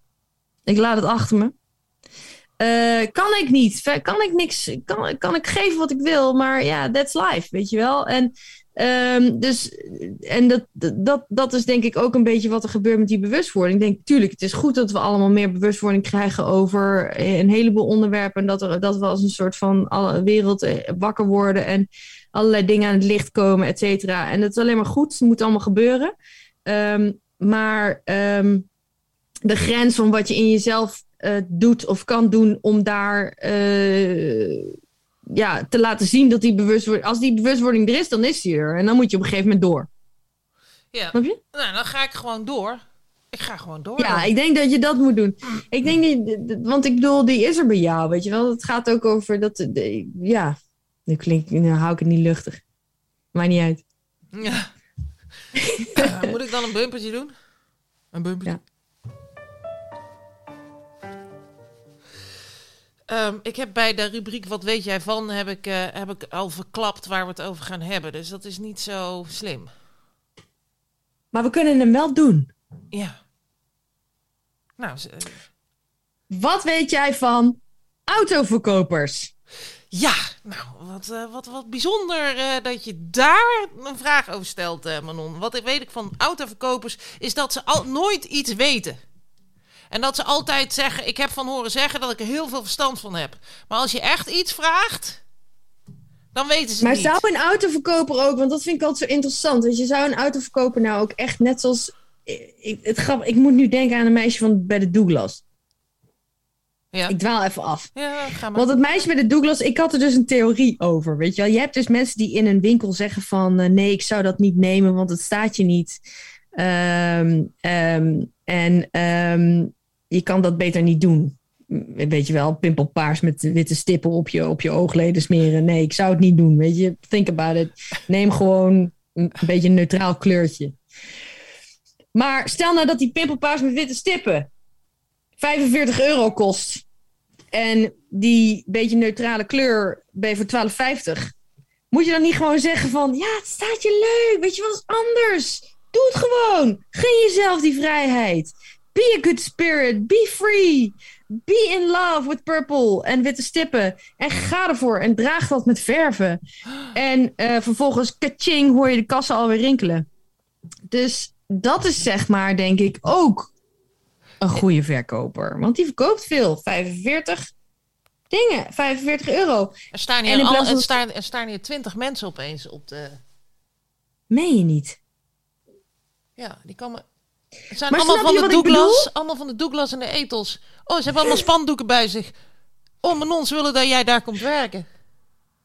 ik laat het achter me. Eh, kan ik niet, kan ik niks, kan, kan ik geven wat ik wil, maar ja, that's life, weet je wel. En Ehm, dus, en dat, dat, dat is denk ik ook een beetje wat er gebeurt met die bewustwording. Ik denk, tuurlijk, het is goed dat we allemaal meer bewustwording krijgen over een heleboel onderwerpen. En dat, er, dat we als een soort van alle wereld eh, wakker worden en allerlei dingen aan het licht komen, et cetera. En dat is alleen maar goed, het moet allemaal gebeuren. Ehm, maar ehm, de grens van wat je in jezelf eh, doet of kan doen om daar eh, ja, te laten zien dat die bewustwording... Als die bewustwording er is, dan is die er. En dan moet je op een gegeven moment door. Ja, Snap je? nou, dan ga ik gewoon door. Ik ga gewoon door. Ja, ik denk dat je dat moet doen. Ik denk niet, want ik bedoel, die is er bij jou, weet je wel. Het gaat ook over dat, de, ja, nu klinkt, nu hou ik het niet luchtig. Maakt niet uit. Ja. (laughs) Eh, moet ik dan een bumpertje doen? Een bumpertje? Ja. Ehm, ik heb bij de rubriek Wat weet jij van, heb ik, eh, heb ik al verklapt waar we het over gaan hebben. Dus dat is niet zo slim. Maar we kunnen hem wel doen. Ja. Nou, ze- Wat weet jij van autoverkopers? ja, nou, wat, eh, wat, wat bijzonder eh, dat je daar een vraag over stelt, Manon. Wat ik weet ik van autoverkopers is dat ze al nooit iets weten. En dat ze altijd zeggen, ik heb van horen zeggen dat ik er heel veel verstand van heb. Maar als je echt iets vraagt, dan weten ze Maar het niet. zou een autoverkoper ook, want dat vind ik altijd zo interessant. Dus je zou een autoverkoper nou ook echt net zoals. Ik, het grap, ik moet nu denken aan een meisje van bij de Douglas. Ja, Ik dwaal even af. ja ga maar. Want het meisje bij de Douglas, ik had er dus een theorie over. Weet je wel, je hebt dus mensen die in een winkel zeggen van eh, nee, ik zou dat niet nemen, want het staat je niet. Ehm, ehm, en ehm, je kan dat beter niet doen. Weet je wel, pimpelpaars met witte stippen op je, op je oogleden smeren. Nee, ik zou het niet doen. Weet je, think about it. Neem gewoon een beetje een neutraal kleurtje. Maar stel nou dat die pimpelpaars met witte stippen 45 euro kost. En die beetje neutrale kleur ben je voor 12,50. Moet je dan niet gewoon zeggen van... Ja, het staat je leuk. Weet je wat anders? Doe het gewoon. Gun jezelf die vrijheid. Be a good spirit. Be free. Be in love with purple en witte stippen. En ga ervoor en draag dat met verven. En eh, vervolgens, kaching, hoor je de kassen alweer rinkelen. Dus dat is zeg maar, denk ik, ook een goede verkoper. Want die verkoopt veel. 45 dingen. 45 euro. Er staan hier, van- er staan, er staan hier 20 mensen opeens op de... Meen je niet? Ja, die komen... Het zijn Maar allemaal van, de Douglas, allemaal van de Douglas en de Ethos. Oh, ze hebben allemaal spandoeken bij zich. Oh, Manon, ze willen dat jij daar komt werken.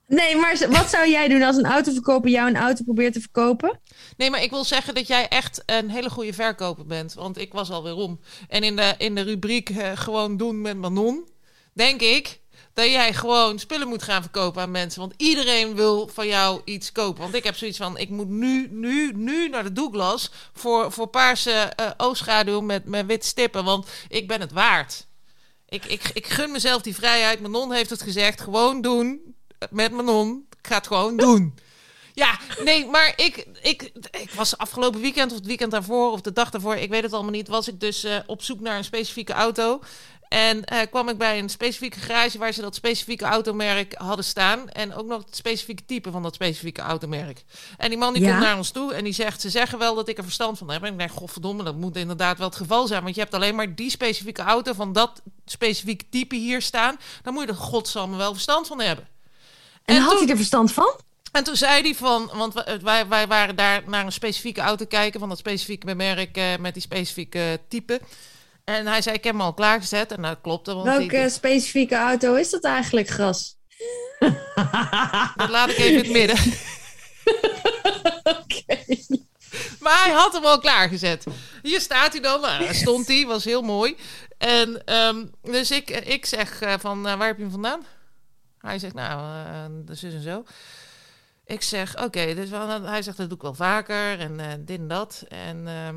Nee, maar wat zou jij doen als een autoverkoper jou een auto probeert te verkopen? Nee, maar ik wil zeggen dat jij echt een hele goede verkoper bent. Want ik was alweer om. En in de, in de rubriek eh, gewoon doen met Manon, denk ik dat jij gewoon spullen moet gaan verkopen aan mensen. Want iedereen wil van jou iets kopen. Want ik heb zoiets van, ik moet nu, nu, nu naar de Douglas voor, voor paarse eh oogschaduw met, met witte stippen. Want ik ben het waard. Ik, ik, ik gun mezelf die vrijheid. Manon heeft het gezegd. Gewoon doen. Met Manon. Ik ga het gewoon doen. Ja, nee, maar ik, ik, ik was afgelopen weekend of het weekend daarvoor of de dag daarvoor, ik weet het allemaal niet, was ik dus eh, op zoek naar een specifieke auto. En eh, kwam ik bij een specifieke garage waar ze dat specifieke automerk hadden staan. En ook nog het specifieke type van dat specifieke automerk. En die man die Ja? komt naar ons toe en die zegt... ze zeggen wel dat ik er verstand van heb. En ik denk, godverdomme, dat moet inderdaad wel het geval zijn. Want je hebt alleen maar die specifieke auto van dat specifieke type hier staan. Dan moet je er godsamme wel verstand van hebben. En, En had toen- hij er verstand van? En toen zei hij van, want wij- wij, wij waren daar naar een specifieke auto kijken, van dat specifieke merk eh, met die specifieke type. En hij zei, ik heb hem al klaargezet. En dat klopte, want die- Welke specifieke auto is dat eigenlijk, Gras? (laughs) dat laat ik even in het midden. Oké. (laughs) (laughs) Maar hij had hem al klaargezet. Hier staat hij dan. Nou, daar stond hij, was heel mooi. En ehm, dus ik, ik zeg eh, van, eh, waar heb je hem vandaan? Hij zegt, nou, eh dus is en zo. Ik zeg, oké, dus wel, hij zegt, dat doe ik wel vaker en eh, dit en dat. En ehm,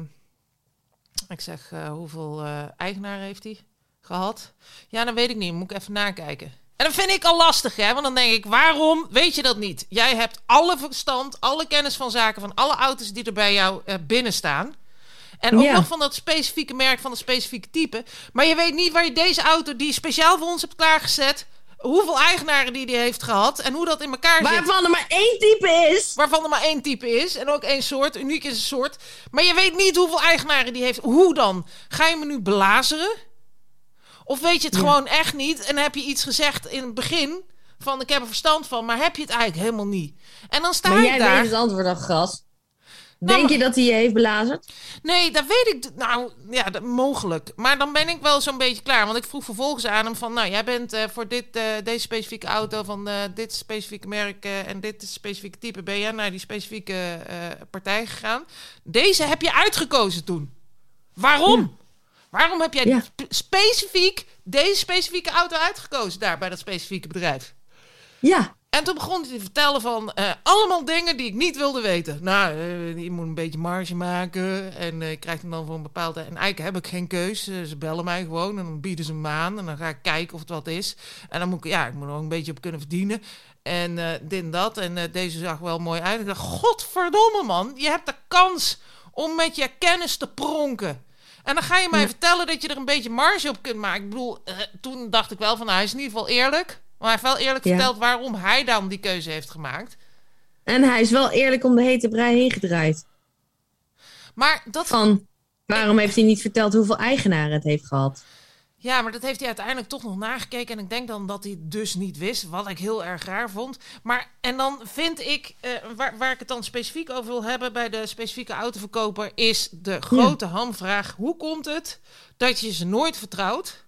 ik zeg, eh, hoeveel eh eigenaar heeft hij gehad? Ja, dan weet ik niet, moet ik even nakijken. En dat vind ik al lastig, hè? Want dan denk ik, waarom weet je dat niet? Jij hebt alle verstand, alle kennis van zaken van alle auto's die er bij jou eh, binnen staan. En ook Ja. nog van dat specifieke merk, van dat specifieke type. Maar je weet niet waar je deze auto, die je speciaal voor ons hebt klaargezet, hoeveel eigenaren die die heeft gehad en hoe dat in elkaar zit. Waarvan er maar één type is. Waarvan er maar één type is en ook één soort. Uniek is een soort. Maar je weet niet hoeveel eigenaren die heeft. Hoe dan? Ga je me nu belazeren? Of weet je het Ja. gewoon echt niet en heb je iets gezegd in het begin van ik heb er verstand van, maar heb je het eigenlijk helemaal niet? En dan sta Maar ik jij daar. weet het antwoord al, Gras. Nou, Denk maar- je dat hij je heeft belazerd? Nee, dat weet ik. Nou, ja, dat, mogelijk. Maar dan ben ik wel zo'n beetje klaar. Want ik vroeg vervolgens aan hem van... Nou, jij bent eh, voor dit, eh, deze specifieke auto van eh, dit specifieke merk... en dit specifieke type... ben jij naar die specifieke partij gegaan. Deze heb je uitgekozen toen. Waarom? Waarom heb jij Ja. specifiek deze specifieke auto uitgekozen daar bij dat specifieke bedrijf? Ja, En toen begon hij te vertellen van eh, allemaal dingen die ik niet wilde weten. Nou, eh, je moet een beetje marge maken en eh, je krijgt hem dan voor een bepaalde... En eigenlijk heb ik geen keus. Ze bellen mij gewoon en dan bieden ze me aan. En dan ga ik kijken of het wat is. En dan moet ik, ja, ik moet er ook een beetje op kunnen verdienen. En dit en dat. En deze zag wel mooi uit. Ik dacht, godverdomme man, je hebt de kans om met je kennis te pronken. En dan ga je mij Ja. vertellen dat je er een beetje marge op kunt maken. Ik bedoel, toen dacht ik wel van, nou, hij is in ieder geval eerlijk. Maar hij heeft wel eerlijk Ja. verteld waarom hij dan die keuze heeft gemaakt. en hij is wel eerlijk om de hete brei heen gedraaid. Maar dat, Van, waarom heeft hij niet verteld hoeveel eigenaren het heeft gehad? ja, maar dat heeft hij uiteindelijk toch nog nagekeken. En ik denk dan dat hij dus niet wist. Wat ik heel erg raar vond. Maar, en dan vind ik, eh, waar, waar ik het dan specifiek over wil hebben bij de specifieke autoverkoper, is de grote hamvraag. Hoe komt het dat je ze nooit vertrouwt?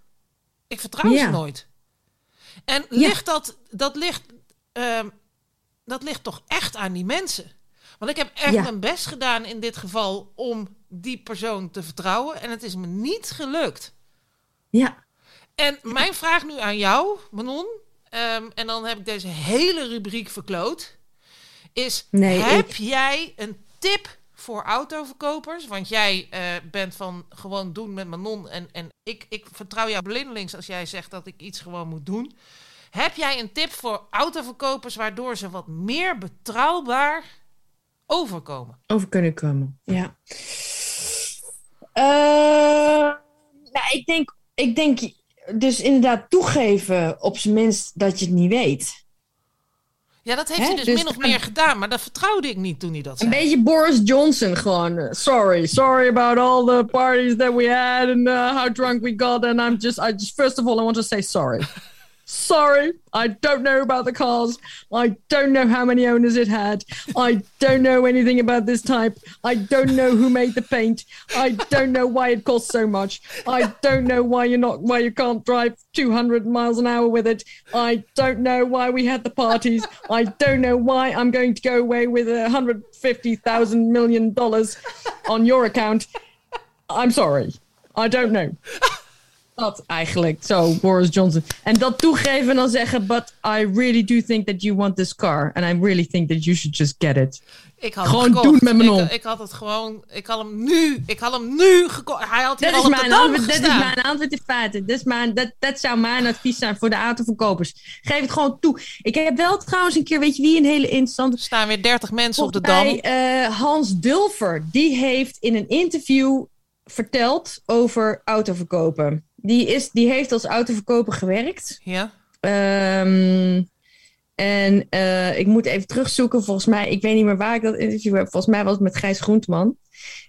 Ik vertrouw Ja. ze nooit. En Ja. ligt dat, dat ligt, ehm, dat ligt toch echt aan die mensen? Want ik heb echt Ja. mijn best gedaan in dit geval om die persoon te vertrouwen. En het is me niet gelukt. Ja, En mijn vraag nu aan jou, Manon, ehm, en dan heb ik deze hele rubriek verkloot, is: Nee, heb ik- jij een tip voor autoverkopers? Want jij eh, bent van gewoon doen met Manon en, en ik, ik vertrouw jou blindelings als jij zegt dat ik iets gewoon moet doen. Heb jij een tip voor autoverkopers waardoor ze wat meer betrouwbaar overkomen? over kunnen komen. Ja. Eh, nou, ik denk, ik denk dus inderdaad toegeven op zijn minst dat je het niet weet. Ja, dat heeft Hè, hij dus, dus min of meer gedaan, maar dat vertrouwde ik niet toen hij dat Een zei. beetje Boris Johnson gewoon. Sorry, sorry about all the parties that we had and uh, how drunk we got. And I'm just, I just, first of all, I want to say sorry. (laughs) Sorry, I don't know about the cars. I don't know how many owners it had. I don't know anything about this type. I don't know who made the paint. I don't know why it costs so much. I don't know why you're not why you can't drive 200 miles an hour with it. I don't know why we had the parties. I don't know why I'm going to go away with hundred fifty thousand million dollars on your account. I'm sorry. I don't know. Dat eigenlijk, zo, Boris Johnson. En dat toegeven en dan zeggen, but I really do think that you want this car. And I really think that you should just get it. Ik had Gewoon gekocht. doen met Manon. Ik, ik had het gewoon, ik had hem nu, ik had hem nu gekocht. Hij had hier Dat al is, mijn antwoord, dat is mijn antwoord in feite. Dat, is mijn, dat, dat zou mijn advies zijn voor de autoverkopers. Geef het gewoon toe. Ik heb wel trouwens een keer, weet je wie een hele interessante Er staan weer 30 mensen op de dam. mij, eh, Hans Dulfer, die heeft in een interview verteld over autoverkopen. Die, is, die heeft als autoverkoper gewerkt. Ja. Ehm, en eh, ik moet even terugzoeken. Volgens mij, ik weet niet meer waar ik dat interview heb. Volgens mij was het met Gijs Groenteman.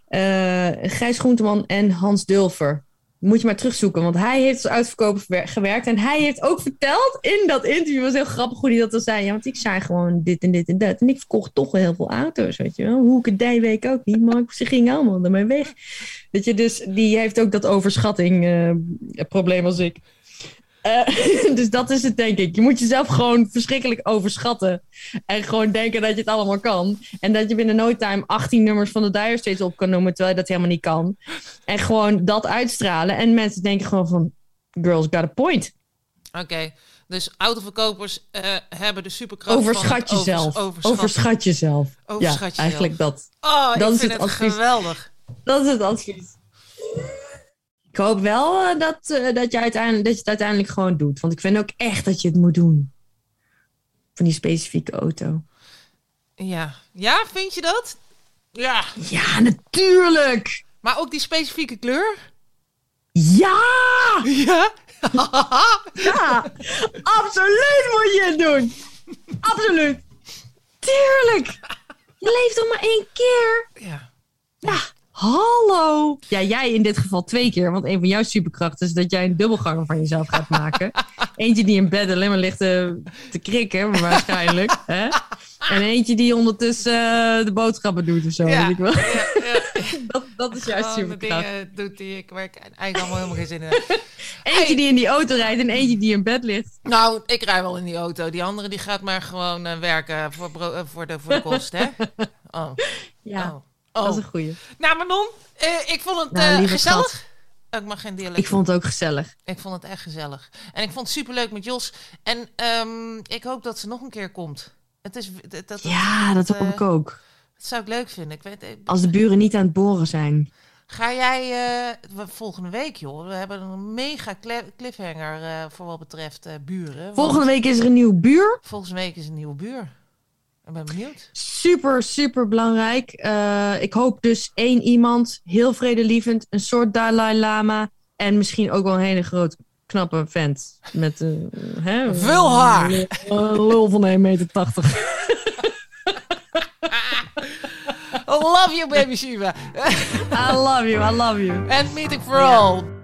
Eh, Gijs Groenteman en Hans Dulfer. Moet je maar terugzoeken, want hij heeft als uitverkoper ver- gewerkt. En hij heeft ook verteld in dat interview, was heel grappig hoe hij dat al zei. Ja, want ik zei gewoon dit en dit en dat. En ik verkocht toch heel veel auto's, weet je wel. Hoe ik het deed, weet ik ook niet. Maar ze gingen allemaal ermee weg. Dat je dus, die heeft ook dat overschatting eh, probleem als ik. Eh, (laughs) dus dat is het, denk ik. Je moet jezelf gewoon verschrikkelijk overschatten. En gewoon denken dat je het allemaal kan. En dat je binnen no time 18 nummers van de Dire Straits op kan noemen, terwijl je dat helemaal niet kan. En gewoon dat uitstralen. En mensen denken gewoon van, girls got a point. Oké. Dus autoverkopers eh, hebben de superkracht Overschat jezelf. overs- overschat- Overschat jezelf. Overschat ja, jezelf. eigenlijk dat. Oh, Dat ik is vind het geweldig. Dat is het advies. Ik hoop wel eh, dat, eh, dat, je uiteindelijk, dat je het uiteindelijk gewoon doet. Want ik vind ook echt dat je het moet doen. Van die specifieke auto. Ja. Ja, vind je dat? Ja. Ja, natuurlijk! Maar ook die specifieke kleur? Ja! Ja. (laughs) Ja! Absoluut moet je het doen! Absoluut! Tuurlijk! Je leeft toch maar één keer? ja. Ja, hallo! Ja, jij in dit geval twee keer. Want een van jouw superkrachten is dat jij een dubbelganger van jezelf gaat maken. (laughs) Eentje die in bed alleen maar ligt te, te krikken, waarschijnlijk. (laughs) Hè? En eentje die ondertussen eh, de boodschappen doet of zo. Ja. Weet ik wel. Ja, ja. (laughs) Dat, dat is de superkracht. dingen doet die ik waar ik eigenlijk allemaal helemaal geen zin in heb. Eentje die in die auto rijdt en eentje die in bed ligt. Nou, ik rij wel in die auto. Die andere die gaat maar gewoon eh, werken voor, eh, voor, de, voor de kost, hè? Oh. Ja. oh. Oh. Dat is een goeie. Nou, Manon, eh, ik vond het Nou, eh, gezellig. Ik mag geen dialect. Ik vond het ook gezellig. Ik vond het echt gezellig. En ik vond het superleuk met Jos. En ehm, ik hoop dat ze nog een keer komt. Het is, dat, dat, Ja, dat eh, hoop ik ook. dat zou ik leuk vinden. Ik weet, eh, Als de buren niet aan het boren zijn. Ga jij eh, volgende week, joh? We hebben een mega cli- cliffhanger eh, voor wat betreft eh, buren. Want Volgende week is er een nieuwe buur. Volgende week is een nieuwe buur. Ik ben benieuwd. Super, super belangrijk. Eh, ik hoop dus één iemand, heel vredelievend, een soort Dalai Lama. En misschien ook wel een hele grote, knappe vent. Met hè, Veel haar. Een lul van 1,80 meter. Love you, baby Shiva. I love you, I love you. And meeting for all.